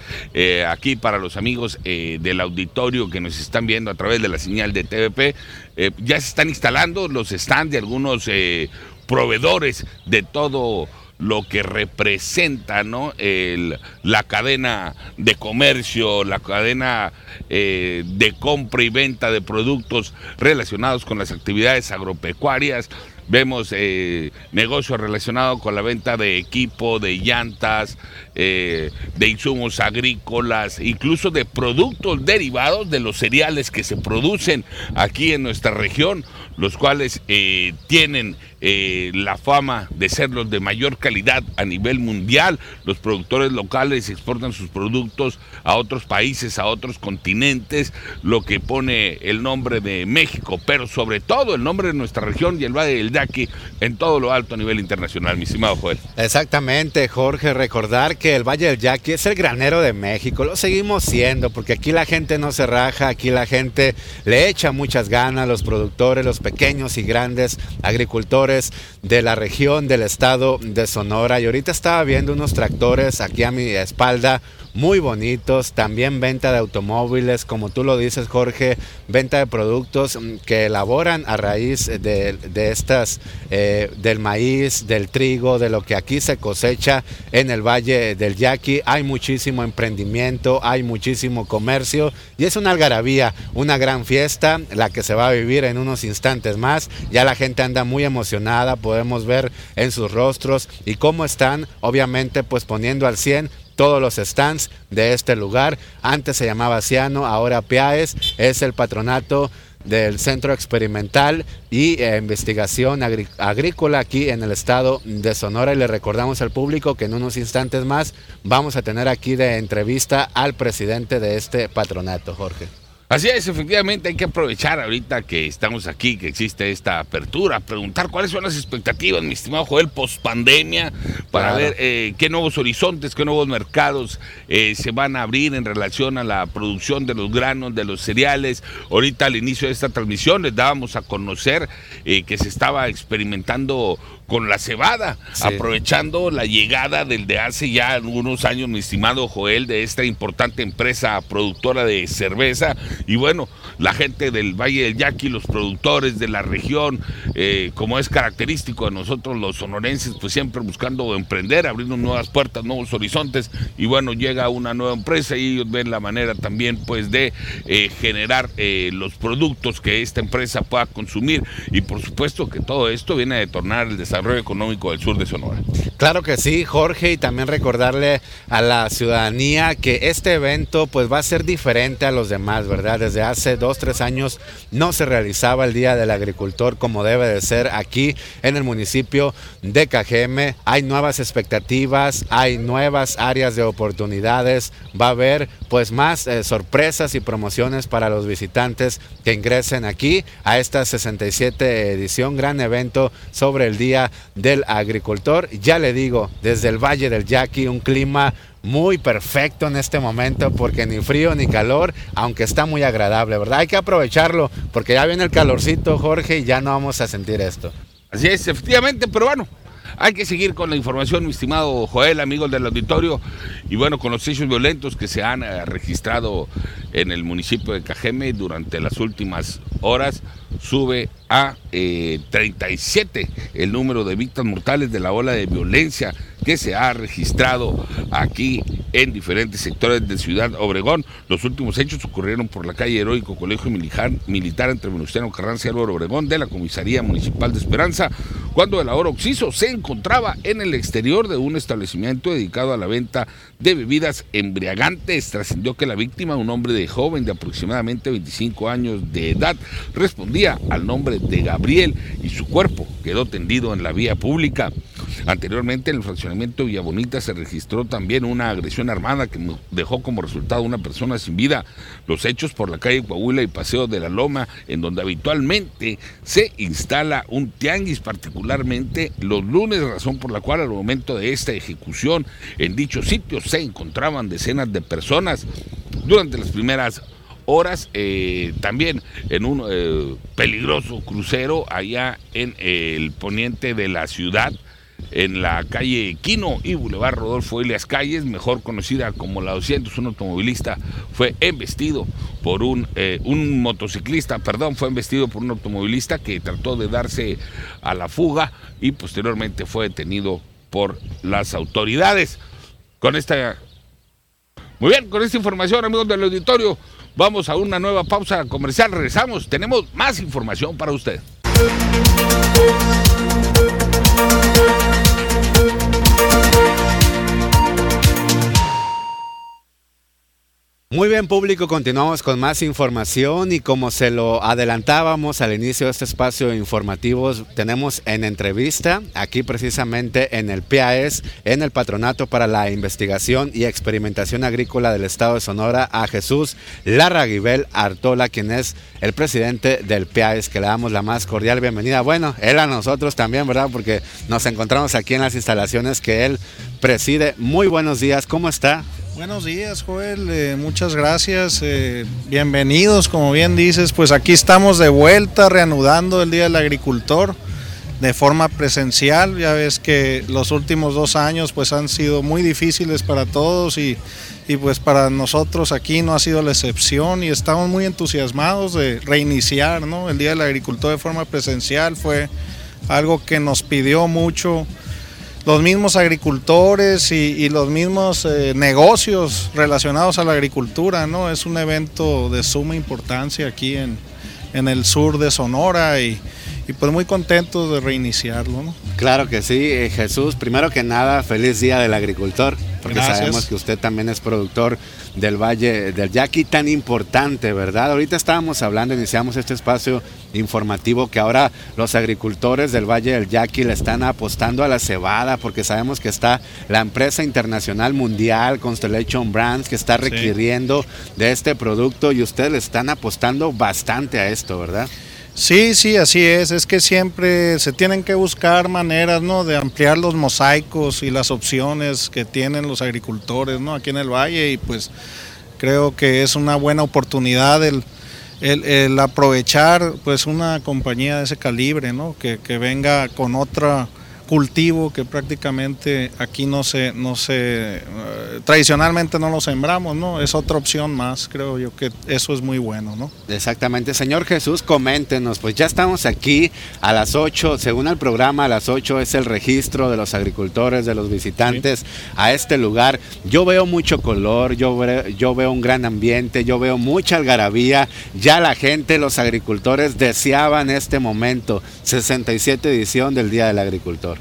aquí para los amigos del auditorio que nos están viendo a través de la señal de TVP, ya se están instalando los stands de algunos proveedores de todo lo que representa ¿no? La cadena de comercio, la cadena eh, de compra y venta de productos relacionados con las actividades agropecuarias. Vemos eh, negocios relacionados con la venta de equipo, de llantas, eh, de insumos agrícolas, incluso de productos derivados de los cereales que se producen aquí en nuestra región, los cuales tienen eh, la fama de ser los de mayor calidad a nivel mundial. Los productores locales exportan sus productos a otros países, a otros continentes, lo que pone el nombre de México, pero sobre todo el nombre de nuestra región y el Valle del Yaqui en todo lo alto a nivel internacional, mi estimado Joel. Exactamente, Jorge, recordar que el Valle del Yaqui es el granero de México, lo seguimos siendo, porque aquí la gente no se raja, aquí la gente le echa muchas ganas, los productores, los pequeños y grandes agricultores, de la región del estado de Sonora. Y ahorita estaba viendo unos tractores aquí a mi espalda muy bonitos, también venta de automóviles, como tú lo dices Jorge, venta de productos mm, que elaboran a raíz de, estas, eh, del maíz, del trigo, de lo que aquí se cosecha en el Valle del Yaqui. Hay muchísimo emprendimiento, hay muchísimo comercio y es una algarabía, una gran fiesta, la que se va a vivir en unos instantes más. Ya la gente anda muy emocionada, podemos ver en sus rostros y cómo están, obviamente, pues poniendo al 100 todos los stands de este lugar. Antes se llamaba Ciano, ahora PIAES, es el patronato del Centro Experimental y eh, Investigación Agrícola aquí en el estado de Sonora. Y le recordamos al público que en unos instantes más vamos a tener aquí de entrevista al presidente de este patronato, Jorge. Así es, efectivamente hay que aprovechar ahorita que estamos aquí, que existe esta apertura, preguntar cuáles son las expectativas, mi estimado Joel, post pandemia, para ver eh, qué nuevos horizontes, qué nuevos mercados eh, se van a abrir en relación a la producción de los granos, de los cereales. Ahorita al inicio de esta transmisión les dábamos a conocer eh, que se estaba experimentando con la cebada, aprovechando la llegada del de hace ya algunos años, mi estimado Joel, de esta importante empresa productora de cerveza Y bueno, la gente del Valle del Yaqui, los productores de la región, eh, como es característico de nosotros los sonorenses, pues siempre buscando emprender, abriendo nuevas puertas, nuevos horizontes. Y bueno, llega una nueva empresa y ellos ven la manera también pues de eh, generar eh, los productos que esta empresa pueda consumir. Y por supuesto que todo esto viene a detonar el desarrollo económico del sur de Sonora. Claro que sí, Jorge, y también recordarle a la ciudadanía que este evento pues va a ser diferente a los demás, ¿verdad? Desde hace dos, tres años no se realizaba el Día del Agricultor como debe de ser aquí en el municipio de Cajeme. Hay nuevas expectativas, hay nuevas áreas de oportunidades, va a haber pues más eh, sorpresas y promociones para los visitantes que ingresen aquí a esta 67 edición, gran evento sobre el Día del Agricultor. Ya le digo, desde el Valle del Yaqui, un clima muy perfecto en este momento porque ni frío ni calor, aunque está muy agradable, ¿verdad? Hay que aprovecharlo porque ya viene el calorcito, Jorge, y ya no vamos a sentir esto. Así es, efectivamente, pero bueno, hay que seguir con la información, mi estimado Joel, amigos del auditorio, y bueno, con los hechos violentos que se han eh, registrado en el municipio de Cajeme durante las últimas horas, sube a 37 eh, el número de víctimas mortales de la ola de violencia que se ha registrado aquí en diferentes sectores de Ciudad Obregón. Los últimos hechos ocurrieron por la calle Heroico Colegio Militar, entre Venustiano Carranza y Álvaro Obregón de la Comisaría Municipal de Esperanza, cuando el ahora Oxiso se encontraba en el exterior de un establecimiento dedicado a la venta de bebidas embriagantes. Trascendió que la víctima, un hombre de joven de aproximadamente 25 años de edad, respondía al nombre de Gabriel y su cuerpo quedó tendido en la vía pública. Anteriormente en el fraccionamiento Villabonita se registró también una agresión armada que dejó como resultado una persona sin vida. Los hechos por la calle Coahuila y Paseo de la Loma, en donde habitualmente se instala un tianguis, particularmente los lunes, razón por la cual al momento de esta ejecución en dicho sitio se encontraban decenas de personas. Durante las primeras horas eh, también en un eh, peligroso crucero allá en el poniente de la ciudad en la calle Quino y Boulevard Rodolfo Elias Calles, mejor conocida como la 200, un automovilista fue embestido por un, eh, un motociclista, perdón, fue embestido por un automovilista que trató de darse a la fuga y posteriormente fue detenido por las autoridades. Con esta... Muy bien, con esta información, amigos del auditorio, vamos a una nueva pausa comercial. Regresamos, tenemos más información para usted. Muy bien público, continuamos con más información y como se lo adelantábamos al inicio de este espacio informativo, tenemos en entrevista aquí precisamente en el PAES, en el Patronato para la Investigación y Experimentación Agrícola del Estado de Sonora, a Jesús Larraguibel Artola, quien es el presidente del PAES, que le damos la más cordial bienvenida. Bueno, él a nosotros también, ¿verdad? Porque nos encontramos aquí en las instalaciones que él preside. Muy buenos días, ¿cómo está? Buenos días, Joel. Eh, muchas gracias. Eh, bienvenidos, como bien dices. Pues aquí estamos de vuelta, reanudando el Día del Agricultor de forma presencial. Ya ves que los últimos dos años pues han sido muy difíciles para todos y, y pues para nosotros aquí no ha sido la excepción y estamos muy entusiasmados de reiniciar ¿no? el Día del Agricultor de forma presencial. Fue algo que nos pidió mucho los mismos agricultores y, los mismos eh, negocios relacionados a la agricultura, ¿no? Es un evento de suma importancia aquí en, en el sur de Sonora y, y pues muy contentos de reiniciarlo. ¿no? Claro que sí, eh, Jesús. Primero que nada, feliz día del agricultor, porque sabemos que usted también es productor del Valle del Yaqui, tan importante, ¿verdad? Ahorita estábamos hablando, iniciamos este espacio informativo que ahora los agricultores del Valle del Yaqui le están apostando a la cebada, porque sabemos que está la empresa internacional mundial Constellation Brands que está requiriendo de este producto y ustedes le están apostando bastante a esto, ¿verdad? Sí, sí, así es. Es que siempre se tienen que buscar maneras, ¿no? De ampliar los mosaicos y las opciones que tienen los agricultores, ¿no? Aquí en el valle y pues creo que es una buena oportunidad el, el, aprovechar pues una compañía de ese calibre, ¿no? Que, que venga con otra cultivo que prácticamente aquí no se, no se, eh, tradicionalmente no lo sembramos, ¿no? Es otra opción más, creo yo que eso es muy bueno, ¿no? Exactamente. Señor Jesús, coméntenos, pues ya estamos aquí a las 8, según el programa, a las 8 es el registro de los agricultores, de los visitantes a este lugar. Yo veo mucho color, yo veo, yo veo un gran ambiente, yo veo mucha algarabía. Ya la gente, los agricultores deseaban este momento, 67 edición del Día del Agricultor.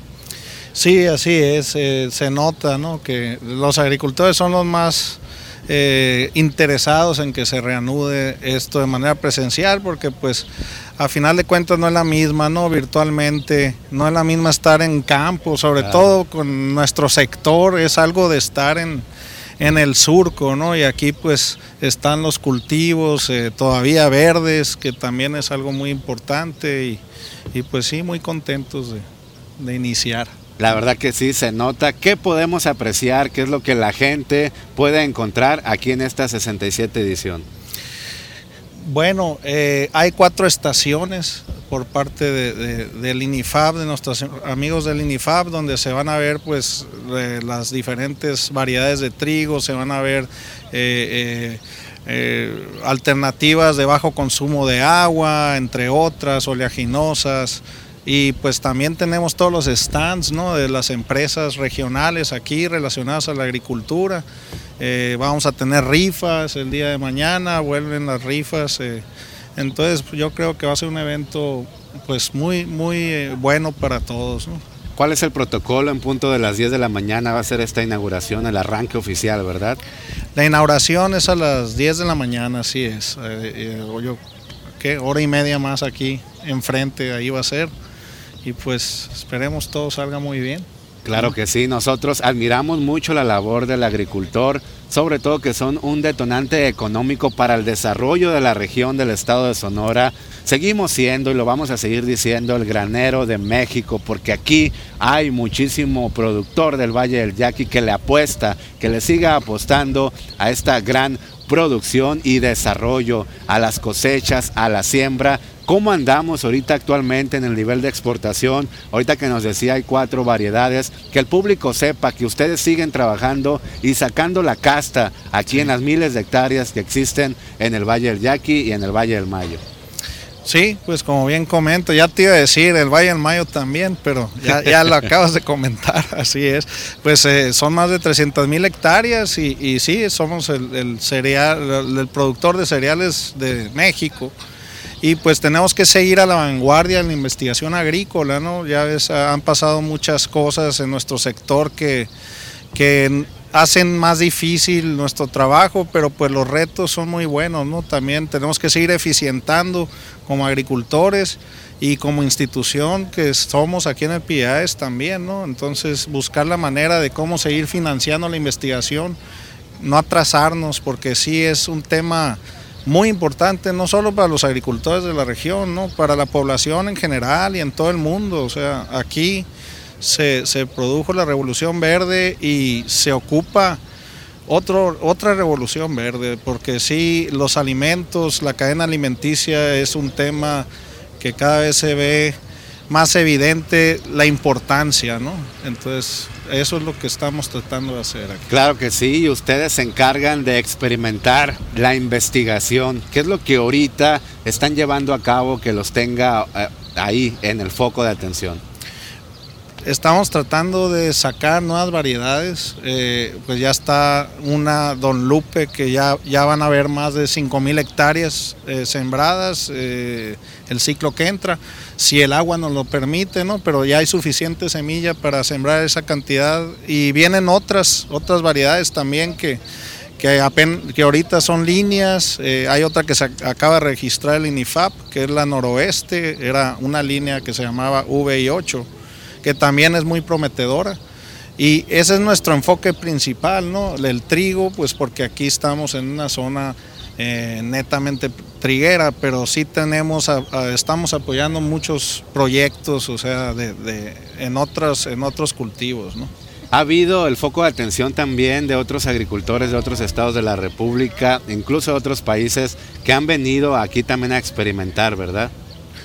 Sí, así es, eh, se nota ¿no? que los agricultores son los más eh, interesados en que se reanude esto de manera presencial, porque pues a final de cuentas no es la misma, ¿no? Virtualmente, no es la misma estar en campo, sobre todo con nuestro sector, es algo de estar en, en el surco, ¿no? Y aquí pues están los cultivos eh, todavía verdes, que también es algo muy importante y, y pues sí, muy contentos de, de iniciar. La verdad que sí se nota. ¿Qué podemos apreciar? ¿Qué es lo que la gente puede encontrar aquí en esta 67 edición? Bueno, eh, hay cuatro estaciones por parte de, del INIFAB, de nuestros amigos del INIFAB, donde se van a ver pues eh, las diferentes variedades de trigo, se van a ver eh, alternativas de bajo consumo de agua, entre otras, oleaginosas. Y pues también tenemos todos los stands ¿no? de las empresas regionales aquí relacionadas a la agricultura. Eh, vamos a tener rifas el día de mañana, vuelven las rifas. Eh. entonces pues, yo creo que va a ser un evento pues muy, muy eh, bueno para todos. ¿no? ¿Cuál es el protocolo en punto de las 10 de la mañana? Va a ser esta inauguración, el arranque oficial, ¿verdad? La inauguración es a las 10 de la mañana, así es. yo, ¿qué? Hora y media más aquí enfrente, ahí va a ser y pues esperemos todo salga muy bien. Claro que sí, nosotros admiramos mucho la labor del agricultor, sobre todo que son un detonante económico para el desarrollo de la región del estado de Sonora. Seguimos siendo y lo vamos a seguir diciendo el granero de México, porque aquí hay muchísimo productor del Valle del Yaqui que le apuesta, que le siga apostando a esta gran producción y desarrollo, a las cosechas, a la siembra ¿Cómo andamos ahorita actualmente en el nivel de exportación? Ahorita que nos decía hay cuatro variedades, que el público sepa que ustedes siguen trabajando y sacando la casta aquí en las miles de hectáreas que existen en el Valle del Yaqui y en el Valle del Mayo. Sí, pues como bien comento, ya te iba a decir el Valle del Mayo también, pero ya, lo acabas de comentar, así es. Pues eh, son más de 300 mil hectáreas y, y, sí, somos el, cereal, el productor de cereales de México y pues tenemos que seguir a la vanguardia en la investigación agrícola, ¿no? Ya ves, han pasado muchas cosas en nuestro sector que, que hacen más difícil nuestro trabajo, pero pues los retos son muy buenos, ¿no? También tenemos que seguir eficientando como agricultores y como institución que somos aquí en el PIAES también, ¿no? Entonces buscar la manera de cómo seguir financiando la investigación, no atrasarnos, porque sí es un tema muy importante, no solo para los agricultores de la región, ¿no? para la población en general y en todo el mundo. O sea, aquí se, produjo la revolución verde y se ocupa otro, otra revolución verde, porque sí, los alimentos, la cadena alimenticia es un tema que cada vez se ve más evidente la importancia, ¿no? Entonces, eso es lo que estamos tratando de hacer aquí. Claro que sí, ustedes se encargan de experimentar la investigación. ¿Qué es lo que ahorita están llevando a cabo que los tenga eh, ahí en el foco de atención? Estamos tratando de sacar nuevas variedades, eh, pues ya está una Don Lupe que ya, ya van a haber más de 5 mil hectáreas eh, sembradas el ciclo que entra. Si el agua nos lo permite, ¿no? Pero ya hay suficiente semilla para sembrar esa cantidad. Y vienen otras, otras variedades también que, que, que ahorita son líneas, eh, hay otra que se acaba de registrar el INIFAP, que es la noroeste, era una línea que se llamaba VI8, que también es muy prometedora. Y ese es nuestro enfoque principal, ¿no? El trigo, pues porque aquí estamos en una zona eh, netamente triguera, pero sí tenemos, estamos apoyando muchos proyectos, o sea, de, en, otros, en otros cultivos, ¿no? Ha habido el foco de atención también de otros agricultores de otros estados de la República, incluso de otros países que han venido aquí también a experimentar, ¿verdad?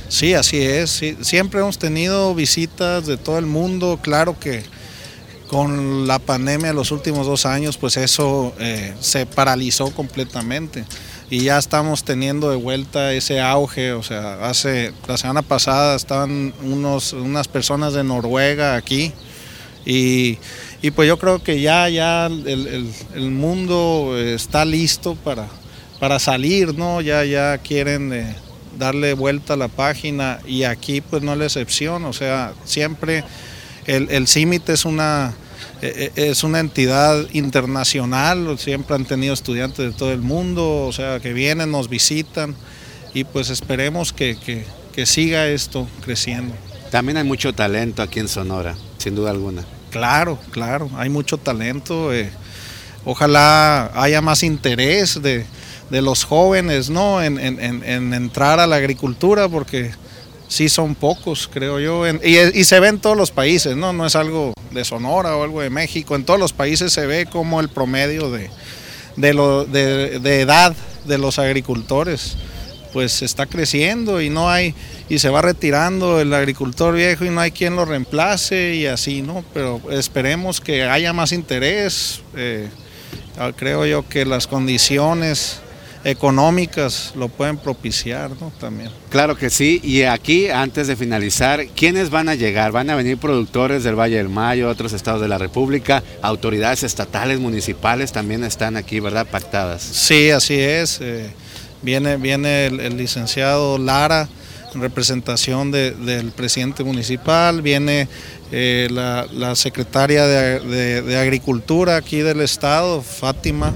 Sí, así es. siempre hemos tenido visitas de todo el mundo. Claro que con la pandemia de los últimos dos años, pues eso eh, se paralizó completamente y ya estamos teniendo de vuelta ese auge, o sea, hace la semana pasada estaban unos, unas personas de Noruega aquí y, pues yo creo que ya, ya el, mundo está listo para, para salir, ¿no? Ya, ya quieren eh, darle vuelta a la página y aquí pues no es la excepción, o sea, siempre el, el CIMIT es una, e, e, es una entidad internacional, siempre han tenido estudiantes de todo el mundo, o sea, que vienen, nos visitan y pues esperemos que, siga esto creciendo. También hay mucho talento aquí en Sonora, sin duda alguna. Claro, claro, hay mucho talento. Eh, ojalá haya más interés de, los jóvenes ¿no? En, en, entrar a la agricultura, porque sí son pocos, creo yo, y, se ve en todos los países, ¿no? No es algo de Sonora o algo de México, en todos los países se ve como el promedio de, de, lo, de, de edad de los agricultores pues está creciendo y no hay y se va retirando el agricultor viejo y no hay quien lo reemplace y así no pero esperemos que haya más interés eh, creo yo que las condiciones económicas lo pueden propiciar, ¿no? También. Claro que sí, y aquí antes de finalizar, ¿quiénes van a llegar? ¿Van a venir productores del Valle del Mayo, otros estados de la República, autoridades estatales, municipales también están aquí, ¿verdad? Pactadas. Sí, así es. Eh, viene viene el, licenciado Lara en representación del presidente municipal, viene eh, la, secretaria de Agricultura aquí del estado, Fátima.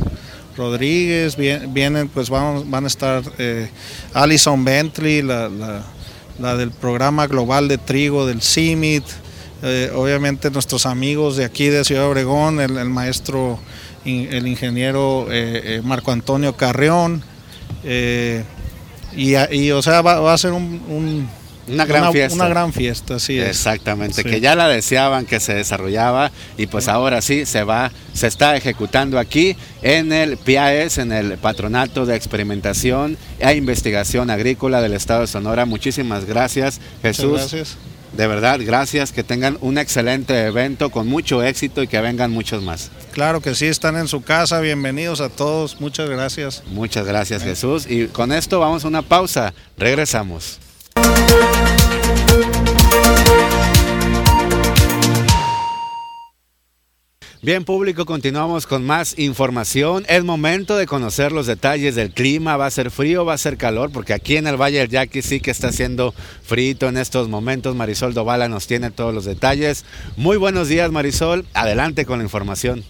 Rodríguez, vienen, pues van, van a estar eh, Alison Bentley, la, del programa global de trigo del CIMIT, eh, obviamente nuestros amigos de aquí de Ciudad Obregón, el, maestro, el ingeniero eh, Marco Antonio Carreón, y, o sea, va, a ser un una gran fiesta. Una gran fiesta, sí. Exactamente, que ya la deseaban que se desarrollaba y pues ahora sí se va, se está ejecutando aquí en el PIAES, en el Patronato de Experimentación e Investigación Agrícola del Estado de Sonora. Muchísimas gracias, Jesús. gracias. De verdad, gracias, que tengan un excelente evento con mucho éxito y que vengan muchos más. Claro que sí, están en su casa, bienvenidos a todos, muchas gracias. Muchas gracias Jesús y con esto vamos a una pausa, regresamos. Bien público, continuamos con más información. Es momento de conocer los detalles del clima. ¿Va a ser frío, va a ser calor? Porque aquí en el Valle del Yaqui sí que está haciendo frito en estos momentos. Marisol Dovala nos tiene todos los detalles. Muy buenos días Marisol. Adelante con la información.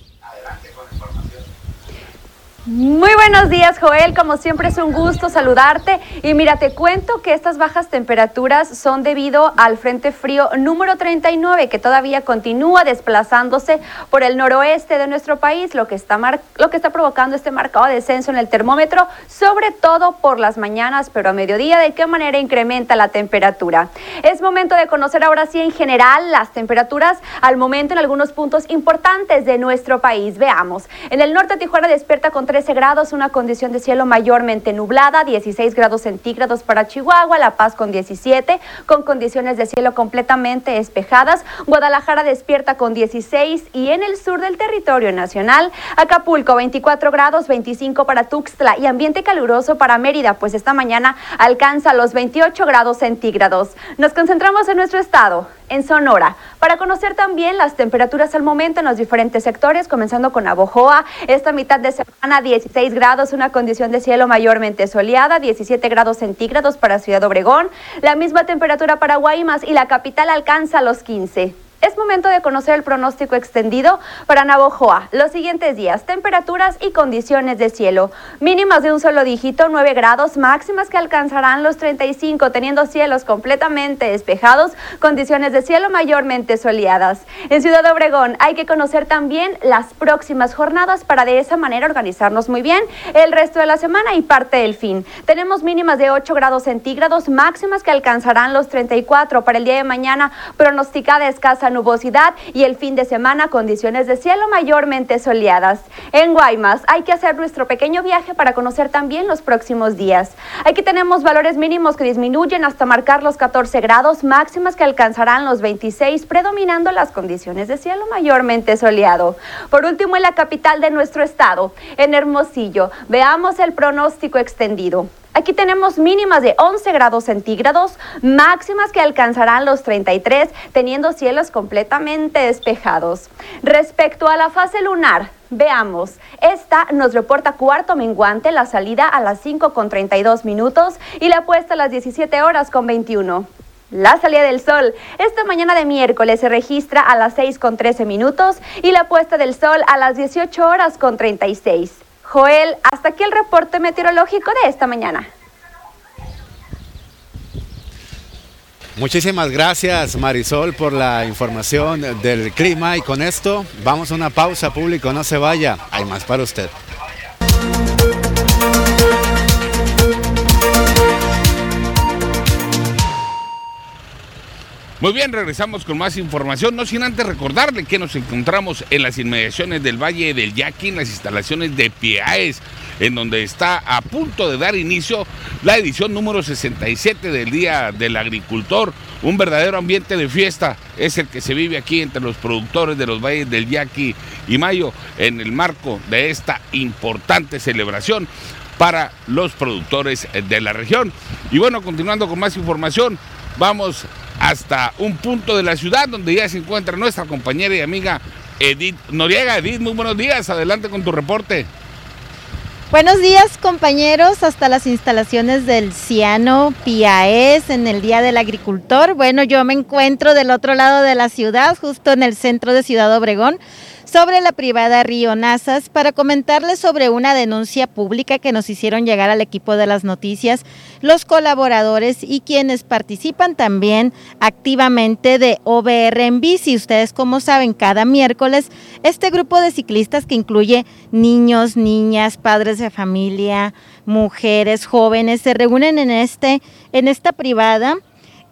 Muy buenos días, Joel. Como siempre es un gusto saludarte. Y mira, te cuento que estas bajas temperaturas son debido al Frente Frío número 39, que todavía continúa desplazándose por el noroeste de nuestro país, lo que está, lo que está provocando este marcado descenso en el termómetro, sobre todo por las mañanas, pero a mediodía, ¿de qué manera incrementa la temperatura? Es momento de conocer ahora sí en general las temperaturas al momento en algunos puntos importantes de nuestro país. Veamos. En el norte Tijuana despierta con 13 grados, una condición de cielo mayormente nublada, 16 grados centígrados para Chihuahua, La Paz con 17, con condiciones de cielo completamente despejadas, Guadalajara despierta con 16 y en el sur del territorio nacional, Acapulco 24 grados, 25 para Tuxtla y ambiente caluroso para Mérida, pues esta mañana alcanza los 28 grados centígrados. Nos concentramos en nuestro estado en Sonora. Para conocer también las temperaturas al momento en los diferentes sectores, comenzando con Abojoa, esta mitad de semana 16 grados, una condición de cielo mayormente soleada, 17 grados centígrados para Ciudad Obregón, la misma temperatura para Guaymas y la capital alcanza los 15. Es momento de conocer el pronóstico extendido para Navojoa. Los siguientes días, temperaturas y condiciones de cielo. Mínimas de un solo dígito, 9 grados, máximas que alcanzarán los 35, teniendo cielos completamente despejados, condiciones de cielo mayormente soleadas. En Ciudad Obregón hay que conocer también las próximas jornadas para de esa manera organizarnos muy bien el resto de la semana y parte del fin. Tenemos mínimas de 8 grados centígrados, máximas que alcanzarán los 34 para el día de mañana, pronosticada escasa nubosidad y el fin de semana condiciones de cielo mayormente soleadas. En Guaymas hay que hacer nuestro pequeño viaje para conocer también los próximos días. Aquí tenemos valores mínimos que disminuyen hasta marcar los 14 grados, máximas que alcanzarán los 26, predominando las condiciones de cielo mayormente soleado. Por último, en la capital de nuestro estado, en Hermosillo, veamos el pronóstico extendido. Aquí tenemos mínimas de 11 grados centígrados, máximas que alcanzarán los 33, teniendo cielos completamente despejados. Respecto a la fase lunar, veamos, esta nos reporta cuarto menguante, la salida a las 5 con 32 minutos y la puesta a las 17 horas con 21. La salida del sol esta mañana de miércoles se registra a las 6 con 13 minutos y la puesta del sol a las 18 horas con 36. Joel, hasta aquí el reporte meteorológico de esta mañana. Muchísimas gracias Marisol por la información del clima y con esto vamos a una pausa público, no se vaya, hay más para usted. Muy bien, regresamos con más información, no sin antes recordarle que nos encontramos en las inmediaciones del Valle del Yaqui, en las instalaciones de Piaes, en donde está a punto de dar inicio la edición número 67 del Día del Agricultor. Un verdadero ambiente de fiesta es el que se vive aquí entre los productores de los valles del Yaqui y Mayo en el marco de esta importante celebración para los productores de la región. Y bueno, continuando con más información, vamos hasta un punto de la ciudad donde ya se encuentra nuestra compañera y amiga Edith Noriega. Edith, muy buenos días, adelante con tu reporte. Buenos días compañeros, hasta las instalaciones del Ciano Piaes en el Día del Agricultor. Bueno, yo me encuentro del otro lado de la ciudad, justo en el centro de Ciudad Obregón sobre la privada Río Nazas para comentarles sobre una denuncia pública que nos hicieron llegar al equipo de las noticias los colaboradores y quienes participan también activamente de OBR en bici. Ustedes como saben, cada miércoles este grupo de ciclistas que incluye niños, niñas, padres de familia, mujeres, jóvenes, se reúnen en, este, en esta privada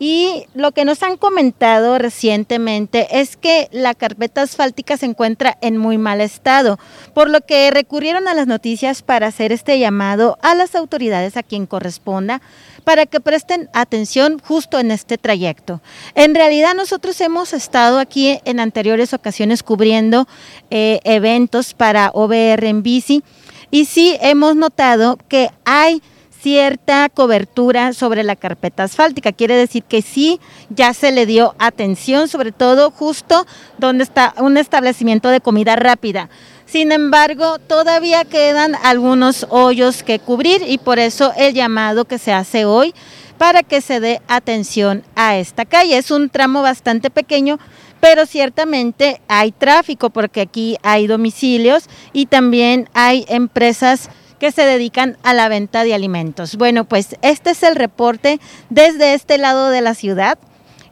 y lo que nos han comentado recientemente es que la carpeta asfáltica se encuentra en muy mal estado, por lo que recurrieron a las noticias para hacer este llamado a las autoridades a quien corresponda para que presten atención justo en este trayecto. En realidad nosotros hemos estado aquí en anteriores ocasiones cubriendo eh, eventos para OBR en bici y sí hemos notado que hay cierta cobertura sobre la carpeta asfáltica. Quiere decir que sí, ya se le dio atención, sobre todo justo donde está un establecimiento de comida rápida. Sin embargo, todavía quedan algunos hoyos que cubrir y por eso el llamado que se hace hoy para que se dé atención a esta calle. Es un tramo bastante pequeño, pero ciertamente hay tráfico porque aquí hay domicilios y también hay empresas que se dedican a la venta de alimentos. Bueno, pues este es el reporte desde este lado de la ciudad.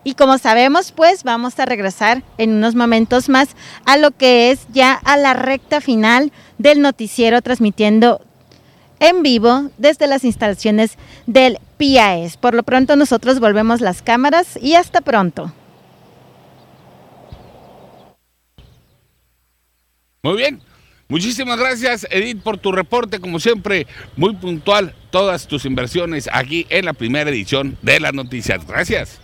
Y como sabemos, pues vamos a regresar en unos momentos más a lo que es ya a la recta final del noticiero transmitiendo en vivo desde las instalaciones del PIAES. Por lo pronto nosotros volvemos las cámaras y hasta pronto. Muy bien, Muchísimas gracias, Edith, por tu reporte. Como siempre, muy puntual todas tus inversiones aquí en la primera edición de las noticias. Gracias.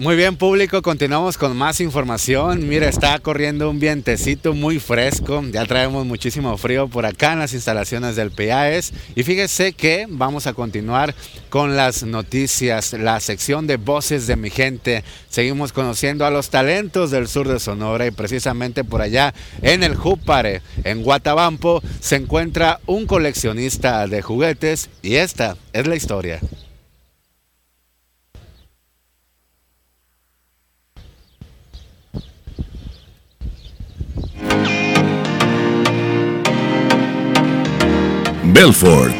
Muy bien, público, continuamos con más información. Mira, está corriendo un vientecito muy fresco. Ya traemos muchísimo frío por acá en las instalaciones del PAES. Y fíjese que vamos a continuar con las noticias, la sección de voces de mi gente. Seguimos conociendo a los talentos del sur de Sonora y precisamente por allá en el Júpare, en Guatabampo, se encuentra un coleccionista de juguetes y esta es la historia. Belfort.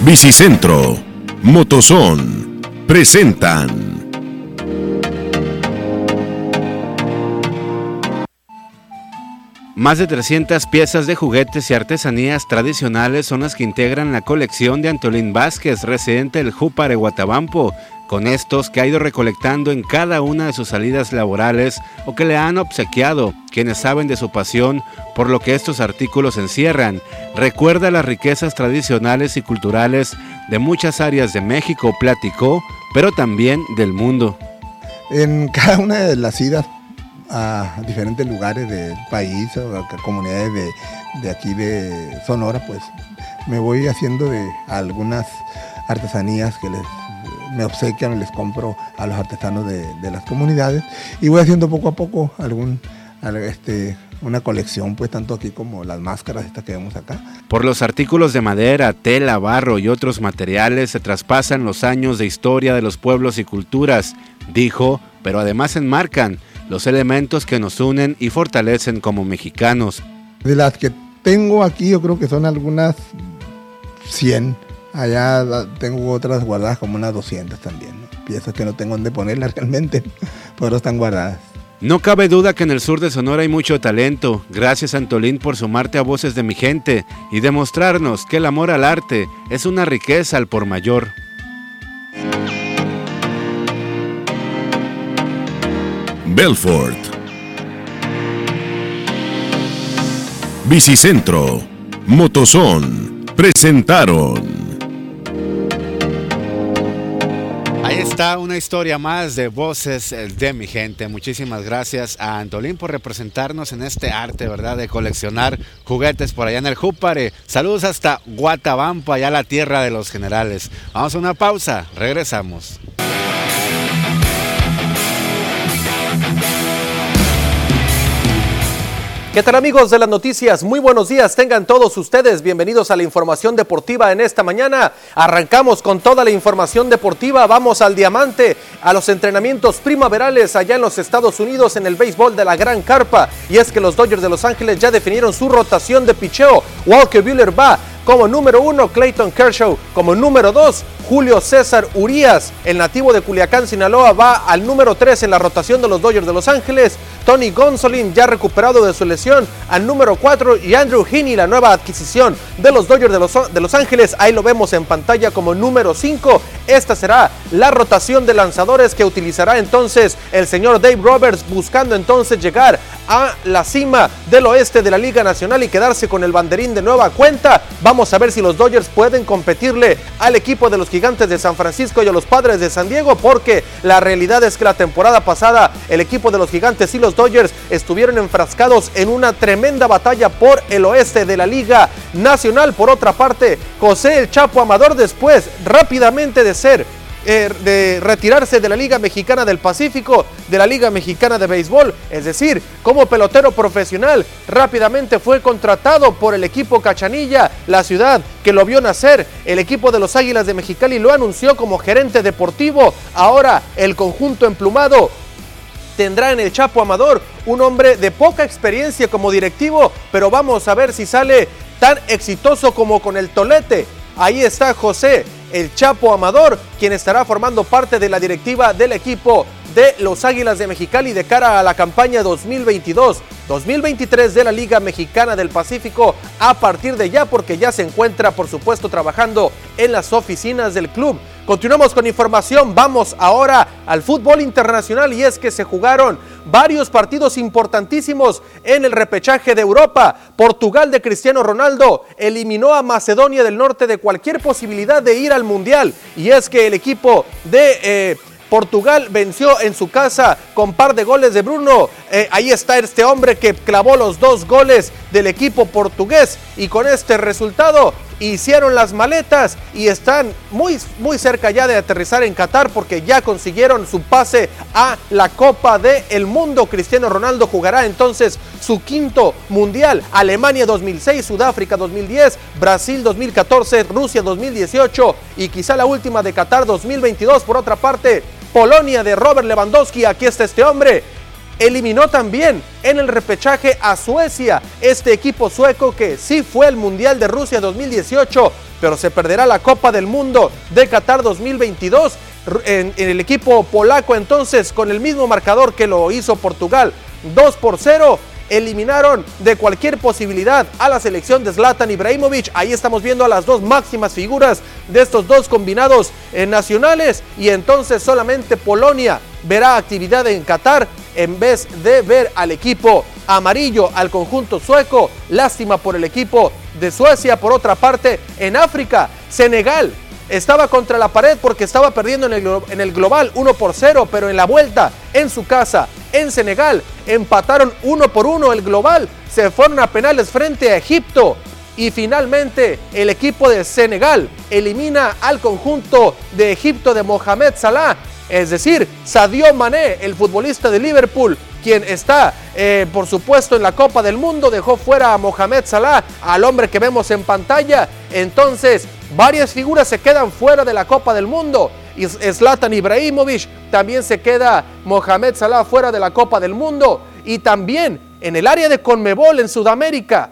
Bicicentro, Motozón, presentan. Más de 300 piezas de juguetes y artesanías tradicionales son las que integran la colección de Antolín Vázquez, residente del Júpare Guatabampo, con estos que ha ido recolectando en cada una de sus salidas laborales o que le han obsequiado, quienes saben de su pasión por lo que estos artículos encierran. Recuerda las riquezas tradicionales y culturales de muchas áreas de México, platicó, pero también del mundo. En cada una de las idas a diferentes lugares del país o a comunidades de, de aquí de Sonora, pues me voy haciendo de algunas artesanías que les me obsequian, les compro a los artesanos de, de las comunidades y voy haciendo poco a poco algún, este, una colección, pues tanto aquí como las máscaras estas que vemos acá. Por los artículos de madera, tela, barro y otros materiales se traspasan los años de historia de los pueblos y culturas, dijo, pero además enmarcan los elementos que nos unen y fortalecen como mexicanos. De las que tengo aquí, yo creo que son algunas 100 Allá tengo otras guardadas como unas 200 también. Piezas que no tengo dónde ponerlas realmente, pero están guardadas. No cabe duda que en el sur de Sonora hay mucho talento. Gracias Antolín por sumarte a Voces de mi gente y demostrarnos que el amor al arte es una riqueza al por mayor. Belfort. Bicicentro. Motozón. Presentaron. Ahí está una historia más de voces de mi gente. Muchísimas gracias a Antolín por representarnos en este arte, ¿verdad? De coleccionar juguetes por allá en el Júpare. Saludos hasta Guatabampo, allá la tierra de los generales. Vamos a una pausa, regresamos. ¿Qué tal amigos de las noticias? Muy buenos días, tengan todos ustedes bienvenidos a la información deportiva en esta mañana. Arrancamos con toda la información deportiva, vamos al diamante, a los entrenamientos primaverales allá en los Estados Unidos en el béisbol de la Gran Carpa. Y es que los Dodgers de Los Ángeles ya definieron su rotación de picheo. Walker Buehler va como número uno, Clayton Kershaw. Como número dos, Julio César Urias. El nativo de Culiacán, Sinaloa, va al número tres en la rotación de los Dodgers de Los Ángeles. Tony Gonsolin, ya recuperado de su lesión, al número cuatro. Y Andrew Heaney, la nueva adquisición de los Dodgers de Los, de los Ángeles. Ahí lo vemos en pantalla como número cinco. Esta será la rotación de lanzadores que utilizará entonces el señor Dave Roberts, buscando entonces llegar a la cima del oeste de la Liga Nacional y quedarse con el banderín de nueva cuenta. Vamos a ver si los Dodgers pueden competirle al equipo de los Gigantes de San Francisco y a los Padres de San Diego, porque la realidad es que la temporada pasada el equipo de los Gigantes y los Dodgers estuvieron enfrascados en una tremenda batalla por el oeste de la Liga Nacional. Por otra parte, José el Chapo Amador después rápidamente de ser eh, de retirarse de la Liga Mexicana del Pacífico, de la Liga Mexicana de Béisbol, es decir, como pelotero profesional, rápidamente fue contratado por el equipo Cachanilla, la ciudad que lo vio nacer, el equipo de los Águilas de Mexicali lo anunció como gerente deportivo, ahora el conjunto emplumado tendrá en el Chapo Amador un hombre de poca experiencia como directivo, pero vamos a ver si sale tan exitoso como con el Tolete. Ahí está José, el Chapo Amador, quien estará formando parte de la directiva del equipo de los Águilas de Mexicali de cara a la campaña 2022-2023 de la Liga Mexicana del Pacífico a partir de ya porque ya se encuentra por supuesto trabajando en las oficinas del club. Continuamos con información, vamos ahora al fútbol internacional y es que se jugaron varios partidos importantísimos en el repechaje de Europa. Portugal de Cristiano Ronaldo eliminó a Macedonia del Norte de cualquier posibilidad de ir al Mundial y es que el equipo de... Eh, Portugal venció en su casa con par de goles de Bruno. Eh, ahí está este hombre que clavó los dos goles del equipo portugués y con este resultado hicieron las maletas y están muy, muy cerca ya de aterrizar en Qatar porque ya consiguieron su pase a la Copa del el Mundo. Cristiano Ronaldo jugará entonces su quinto mundial. Alemania 2006, Sudáfrica 2010, Brasil 2014, Rusia 2018 y quizá la última de Qatar 2022. Por otra parte, Polonia de Robert Lewandowski, aquí está este hombre, eliminó también en el repechaje a Suecia, este equipo sueco que sí fue el Mundial de Rusia 2018, pero se perderá la Copa del Mundo de Qatar 2022. En, en, el equipo polaco entonces con el mismo marcador que lo hizo Portugal, 2 por 0, eliminaron de cualquier posibilidad a la selección de Zlatan Ibrahimovic. Ahí estamos viendo a las dos máximas figuras de estos dos combinados eh, nacionales y entonces solamente Polonia verá actividad en Qatar en vez de ver al equipo amarillo, al conjunto sueco. Lástima por el equipo de Suecia. Por otra parte, en África, Senegal estaba contra la pared porque estaba perdiendo en el, en el, global 1 por 0, pero en la vuelta en su casa, en Senegal, empataron 1 por 1 el global, se fueron a penales frente a Egipto y finalmente el equipo de Senegal elimina al conjunto de Egipto de Mohamed Salah, es decir, Sadio Mané, el futbolista de Liverpool, quien está, eh, por supuesto, en la Copa del Mundo, dejó fuera a Mohamed Salah, al hombre que vemos en pantalla. Entonces, varias figuras se quedan fuera de la Copa del Mundo. Zlatan Ibrahimovic también se queda Mohamed Salah fuera de la Copa del Mundo. Y también en el área de Conmebol en Sudamérica,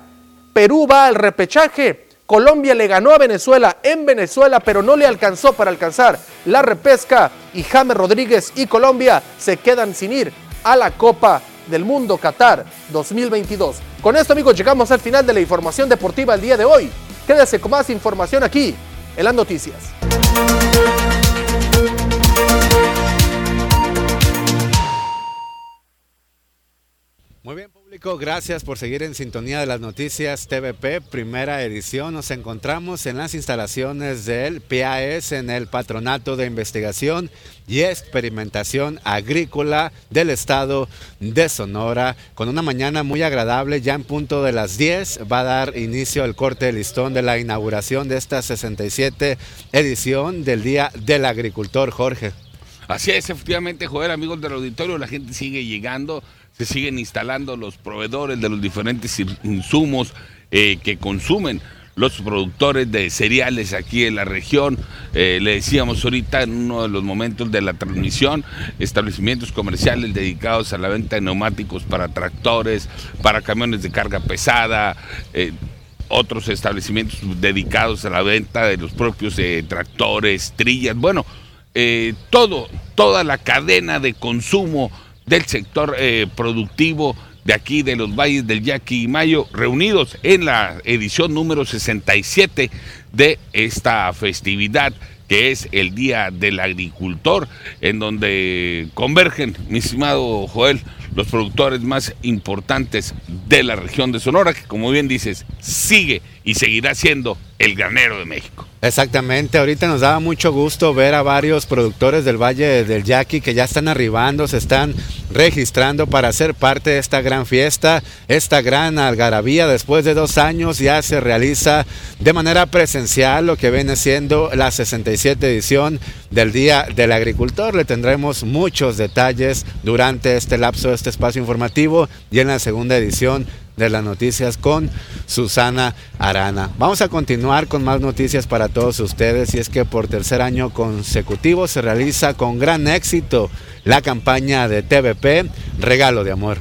Perú va al repechaje. Colombia le ganó a Venezuela en Venezuela, pero no le alcanzó para alcanzar la repesca. Y James Rodríguez y Colombia se quedan sin ir a la Copa del Mundo Qatar 2022. Con esto amigos llegamos al final de la información deportiva el día de hoy. Quédese con más información aquí en las noticias. Muy bien, público, gracias por seguir en sintonía de las noticias TVP, primera edición. Nos encontramos en las instalaciones del PAS, en el Patronato de Investigación y Experimentación Agrícola del Estado de Sonora, con una mañana muy agradable. Ya en punto de las 10 va a dar inicio el corte de listón de la inauguración de esta 67 edición del Día del Agricultor, Jorge. Así es, efectivamente, joder, amigos del auditorio, la gente sigue llegando se siguen instalando los proveedores de los diferentes insumos eh, que consumen los productores de cereales aquí en la región. Eh, le decíamos ahorita en uno de los momentos de la transmisión, establecimientos comerciales dedicados a la venta de neumáticos para tractores, para camiones de carga pesada. Eh, otros establecimientos dedicados a la venta de los propios tractores, trillas, bueno, todo, toda la cadena de consumo del sector eh, productivo de aquí de los valles del Yaqui y Mayo, reunidos en la edición número 67 de esta festividad que es el Día del Agricultor, en donde convergen, mi estimado Joel, los productores más importantes de la región de Sonora, que como bien dices, sigue y seguirá siendo el granero de México. Exactamente, ahorita nos daba mucho gusto ver a varios productores del Valle del Yaqui que ya están arribando, se están registrando para ser parte de esta gran fiesta, esta gran algarabía. Después de dos años ya se realiza de manera presencial lo que viene siendo la 67 edición del Día del Agricultor. Le tendremos muchos detalles durante este lapso, de este espacio informativo y en la segunda edición de las noticias con Susana Arana. Vamos a continuar con más noticias para todos ustedes y es que por tercer año consecutivo se realiza con gran éxito la campaña de TVP Regalo de Amor.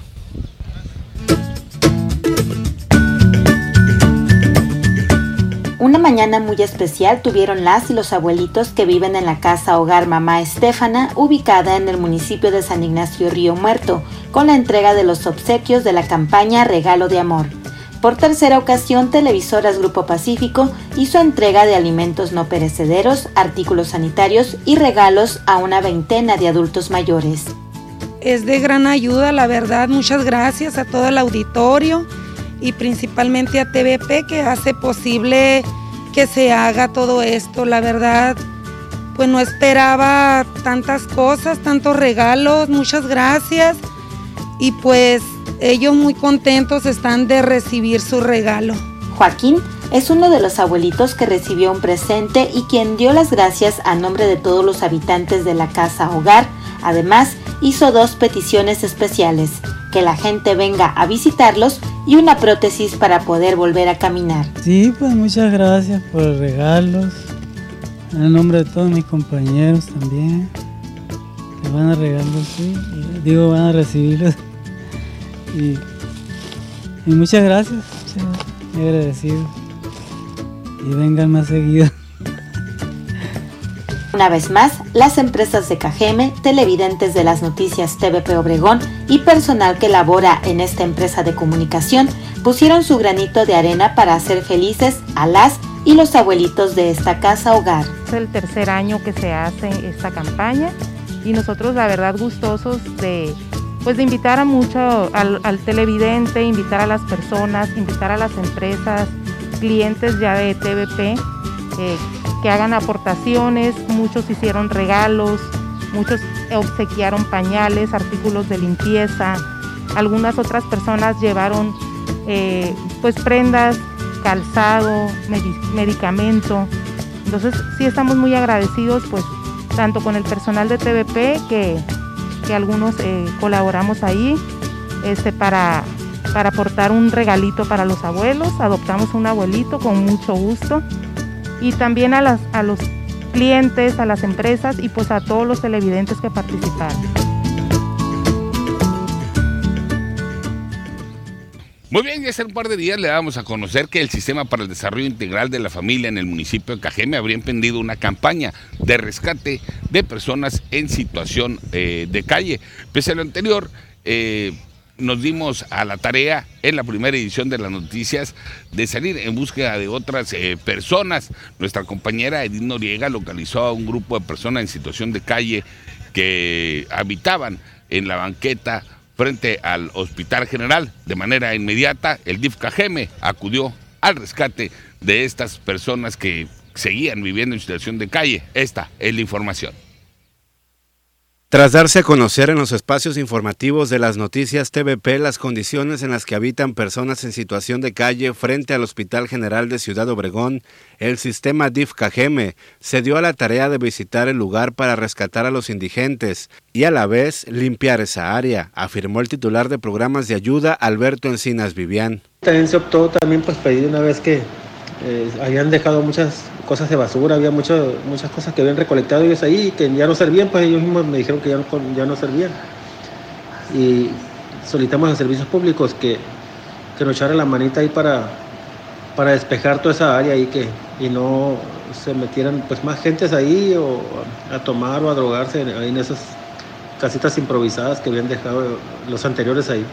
Una mañana muy especial tuvieron las y los abuelitos que viven en la casa hogar Mamá Estefana, ubicada en el municipio de San Ignacio Río Muerto, con la entrega de los obsequios de la campaña Regalo de Amor. Por tercera ocasión, Televisoras Grupo Pacífico hizo entrega de alimentos no perecederos, artículos sanitarios y regalos a una veintena de adultos mayores. Es de gran ayuda, la verdad. Muchas gracias a todo el auditorio y principalmente a TVP que hace posible que se haga todo esto. La verdad, pues no esperaba tantas cosas, tantos regalos, muchas gracias. Y pues ellos muy contentos están de recibir su regalo. Joaquín es uno de los abuelitos que recibió un presente y quien dio las gracias a nombre de todos los habitantes de la casa hogar. Además, hizo dos peticiones especiales, que la gente venga a visitarlos y una prótesis para poder volver a caminar. Sí, pues muchas gracias por los regalos. En nombre de todos mis compañeros también. Que van a regalos. Digo, van a recibirlos. Y, muchas gracias. Muy agradecido. Y vengan más seguido. Una vez más, las empresas de Cajeme, televidentes de las noticias TVP Obregón y personal que labora en esta empresa de comunicación pusieron su granito de arena para hacer felices a las y los abuelitos de esta casa hogar. Es el tercer año que se hace esta campaña y nosotros la verdad gustosos de pues de invitar a mucho al, televidente, invitar a las personas, invitar a las empresas, clientes ya de TVP eh, que hagan aportaciones, muchos hicieron regalos, muchos obsequiaron pañales, artículos de limpieza, algunas otras personas llevaron eh, pues prendas calzado, medicamento. Entonces sí estamos muy agradecidos pues tanto con el personal de TVP que, algunos eh, colaboramos ahí este, para, para aportar un regalito para los abuelos. Adoptamos un abuelito con mucho gusto. Y también a, las, a los clientes, a las empresas y pues a todos los televidentes que participaron. Muy bien, hace un par de días le damos a conocer que el Sistema para el Desarrollo Integral de la Familia en el municipio de Cajeme habría emprendido una campaña de rescate de personas en situación eh, de calle. Pese a lo anterior, eh, nos dimos a la tarea en la primera edición de las noticias de salir en búsqueda de otras eh, personas. Nuestra compañera Edith Noriega localizó a un grupo de personas en situación de calle que habitaban en la banqueta frente al Hospital General. De manera inmediata, el DIF Cajeme acudió al rescate de estas personas que seguían viviendo en situación de calle. Esta es la información. Tras darse a conocer en los espacios informativos de las noticias TVP las condiciones en las que habitan personas en situación de calle frente al Hospital General de Ciudad Obregón, el sistema DIF Cajeme se dio a la tarea de visitar el lugar para rescatar a los indigentes y a la vez limpiar esa área, afirmó el titular de programas de ayuda Alberto Encinas Vivian. También se optó también pues pedir una vez que eh, habían dejado muchas cosas de basura, había muchas cosas que habían recolectado ellos ahí que ya no servían, pues ellos mismos me dijeron que ya no, ya no servían. Y solicitamos a servicios públicos que, que nos echaran la manita ahí para, para despejar toda esa área ahí que, y no se metieran pues más gentes ahí o a tomar o a drogarse ahí en esas casitas improvisadas que habían dejado los anteriores ahí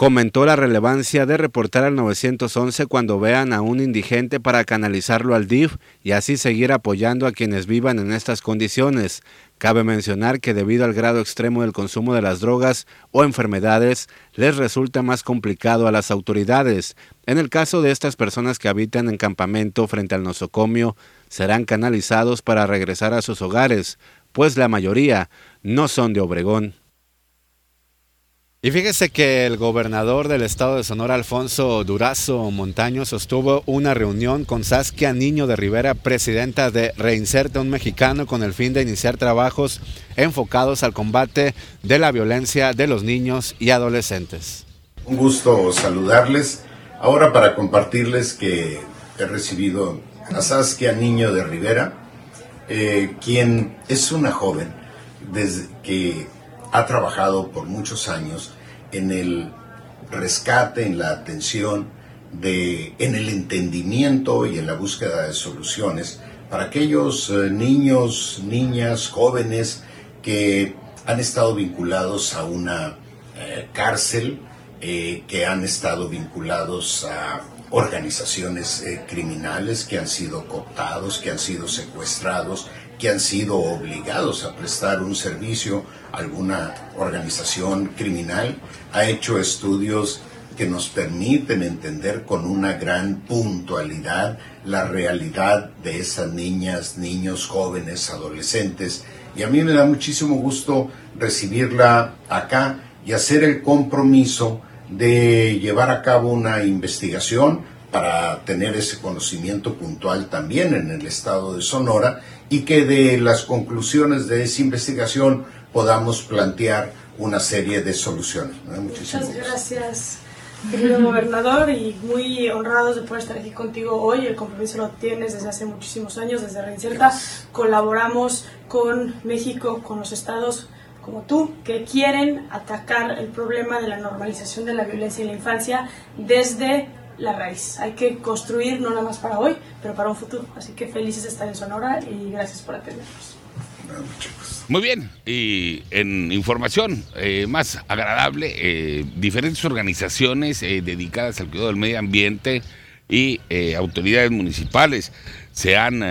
comentó la relevancia de reportar al 911 cuando vean a un indigente para canalizarlo al DIF y así seguir apoyando a quienes vivan en estas condiciones. Cabe mencionar que debido al grado extremo del consumo de las drogas o enfermedades, les resulta más complicado a las autoridades. En el caso de estas personas que habitan en campamento frente al nosocomio, serán canalizados para regresar a sus hogares, pues la mayoría no son de Obregón. Y fíjese que el gobernador del estado de Sonora, Alfonso Durazo Montaño, sostuvo una reunión con Saskia Niño de Rivera, presidenta de Reinserta un Mexicano, con el fin de iniciar trabajos enfocados al combate de la violencia de los niños y adolescentes. Un gusto saludarles. Ahora para compartirles que he recibido a Saskia Niño de Rivera, eh, quien es una joven desde que ha trabajado por muchos años en el rescate, en la atención, de, en el entendimiento y en la búsqueda de soluciones para aquellos eh, niños, niñas, jóvenes que han estado vinculados a una eh, cárcel, eh, que han estado vinculados a organizaciones criminales, que han sido cooptados, que han sido secuestrados, que han sido obligados a prestar un servicio a alguna organización criminal, ha hecho estudios que nos permiten entender con una gran puntualidad la realidad de esas niñas, niños, jóvenes, adolescentes. Y a mí me da muchísimo gusto recibirla acá y hacer el compromiso de llevar a cabo una investigación para tener ese conocimiento puntual también en el estado de Sonora y que de las conclusiones de esa investigación podamos plantear una serie de soluciones. Muchas gracias, querido gobernador, y muy honrados de poder estar aquí contigo hoy. El compromiso lo tienes desde hace muchísimos años, desde Reinserta. Colaboramos con México, con los estados como tú, que quieren atacar el problema de la normalización de la violencia en la infancia desde la raíz. Hay que construir no nada más para hoy, pero para un futuro. Así que felices de estar en Sonora y gracias por atendernos. Muy bien, y en información eh, más agradable, eh, diferentes organizaciones eh, dedicadas al cuidado del medio ambiente y autoridades municipales se han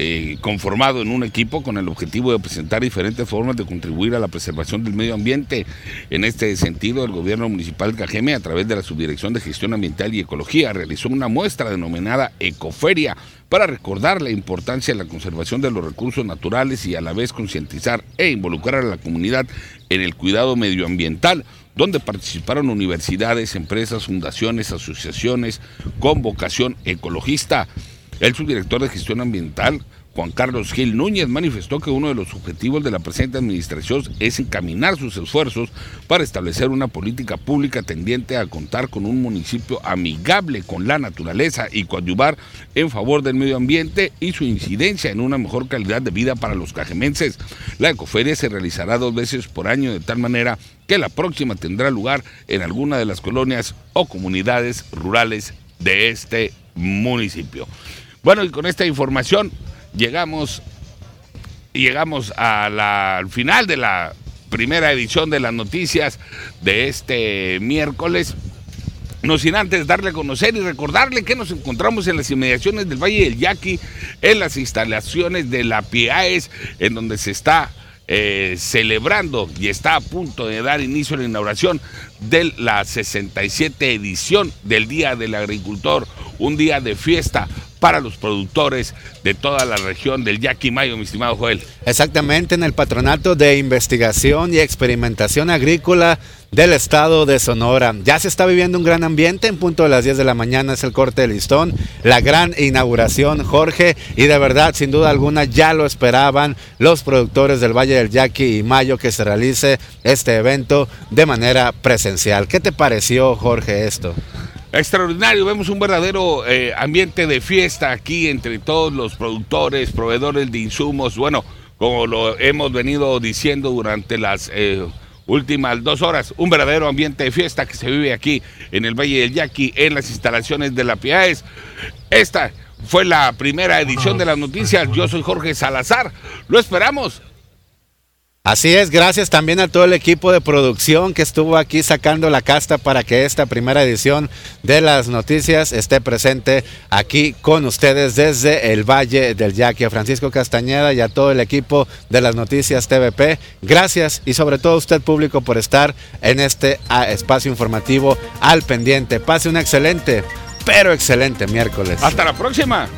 eh, conformado en un equipo con el objetivo de presentar diferentes formas de contribuir a la preservación del medio ambiente. En este sentido, el gobierno municipal de Cajeme, a través de la Subdirección de Gestión Ambiental y Ecología, realizó una muestra denominada Ecoferia para recordar la importancia de la conservación de los recursos naturales y a la vez concientizar e involucrar a la comunidad en el cuidado medioambiental donde participaron universidades, empresas, fundaciones, asociaciones con vocación ecologista. El subdirector de gestión ambiental, Juan Carlos Gil Núñez, manifestó que uno de los objetivos de la presente administración es encaminar sus esfuerzos para establecer una política pública tendiente a contar con un municipio amigable con la naturaleza y coadyuvar en favor del medio ambiente y su incidencia en una mejor calidad de vida para los cajemenses. La ecoferia se realizará dos veces por año de tal manera que la próxima tendrá lugar en alguna de las colonias o comunidades rurales de este municipio. Bueno, y con esta información llegamos, llegamos al final de la primera edición de las noticias de este miércoles. No sin antes darle a conocer y recordarle que nos encontramos en las inmediaciones del Valle del Yaqui, en las instalaciones de la PIAES, en donde se está eh, celebrando y está a punto de dar inicio a la inauguración de la 67 edición del Día del Agricultor, un día de fiesta para los productores de toda la región del Yaquimayo, mi estimado Joel. Exactamente, en el Patronato de Investigación y Experimentación Agrícola del estado de Sonora. Ya se está viviendo un gran ambiente, en punto de las 10 de la mañana es el corte de listón, la gran inauguración, Jorge, y de verdad, sin duda alguna, ya lo esperaban los productores del Valle del Yaqui Mayo que se realice este evento de manera presencial. ¿Qué te pareció, Jorge, esto? Extraordinario, vemos un verdadero eh, ambiente de fiesta aquí entre todos los productores, proveedores de insumos. Bueno, como lo hemos venido diciendo durante las eh, últimas dos horas, un verdadero ambiente de fiesta que se vive aquí en el Valle del Yaqui, en las instalaciones de la PIAES. Esta fue la primera edición de las noticias. Yo soy Jorge Salazar. Lo esperamos Así es, gracias también a todo el equipo de producción que estuvo aquí sacando la casta para que esta primera edición de las noticias esté presente aquí con ustedes desde el Valle del Yaqui. A Francisco Castañeda y a todo el equipo de las noticias TVP, gracias y sobre todo a usted público por estar en este ah, espacio informativo al pendiente. Pase un excelente, pero excelente miércoles. Hasta la próxima.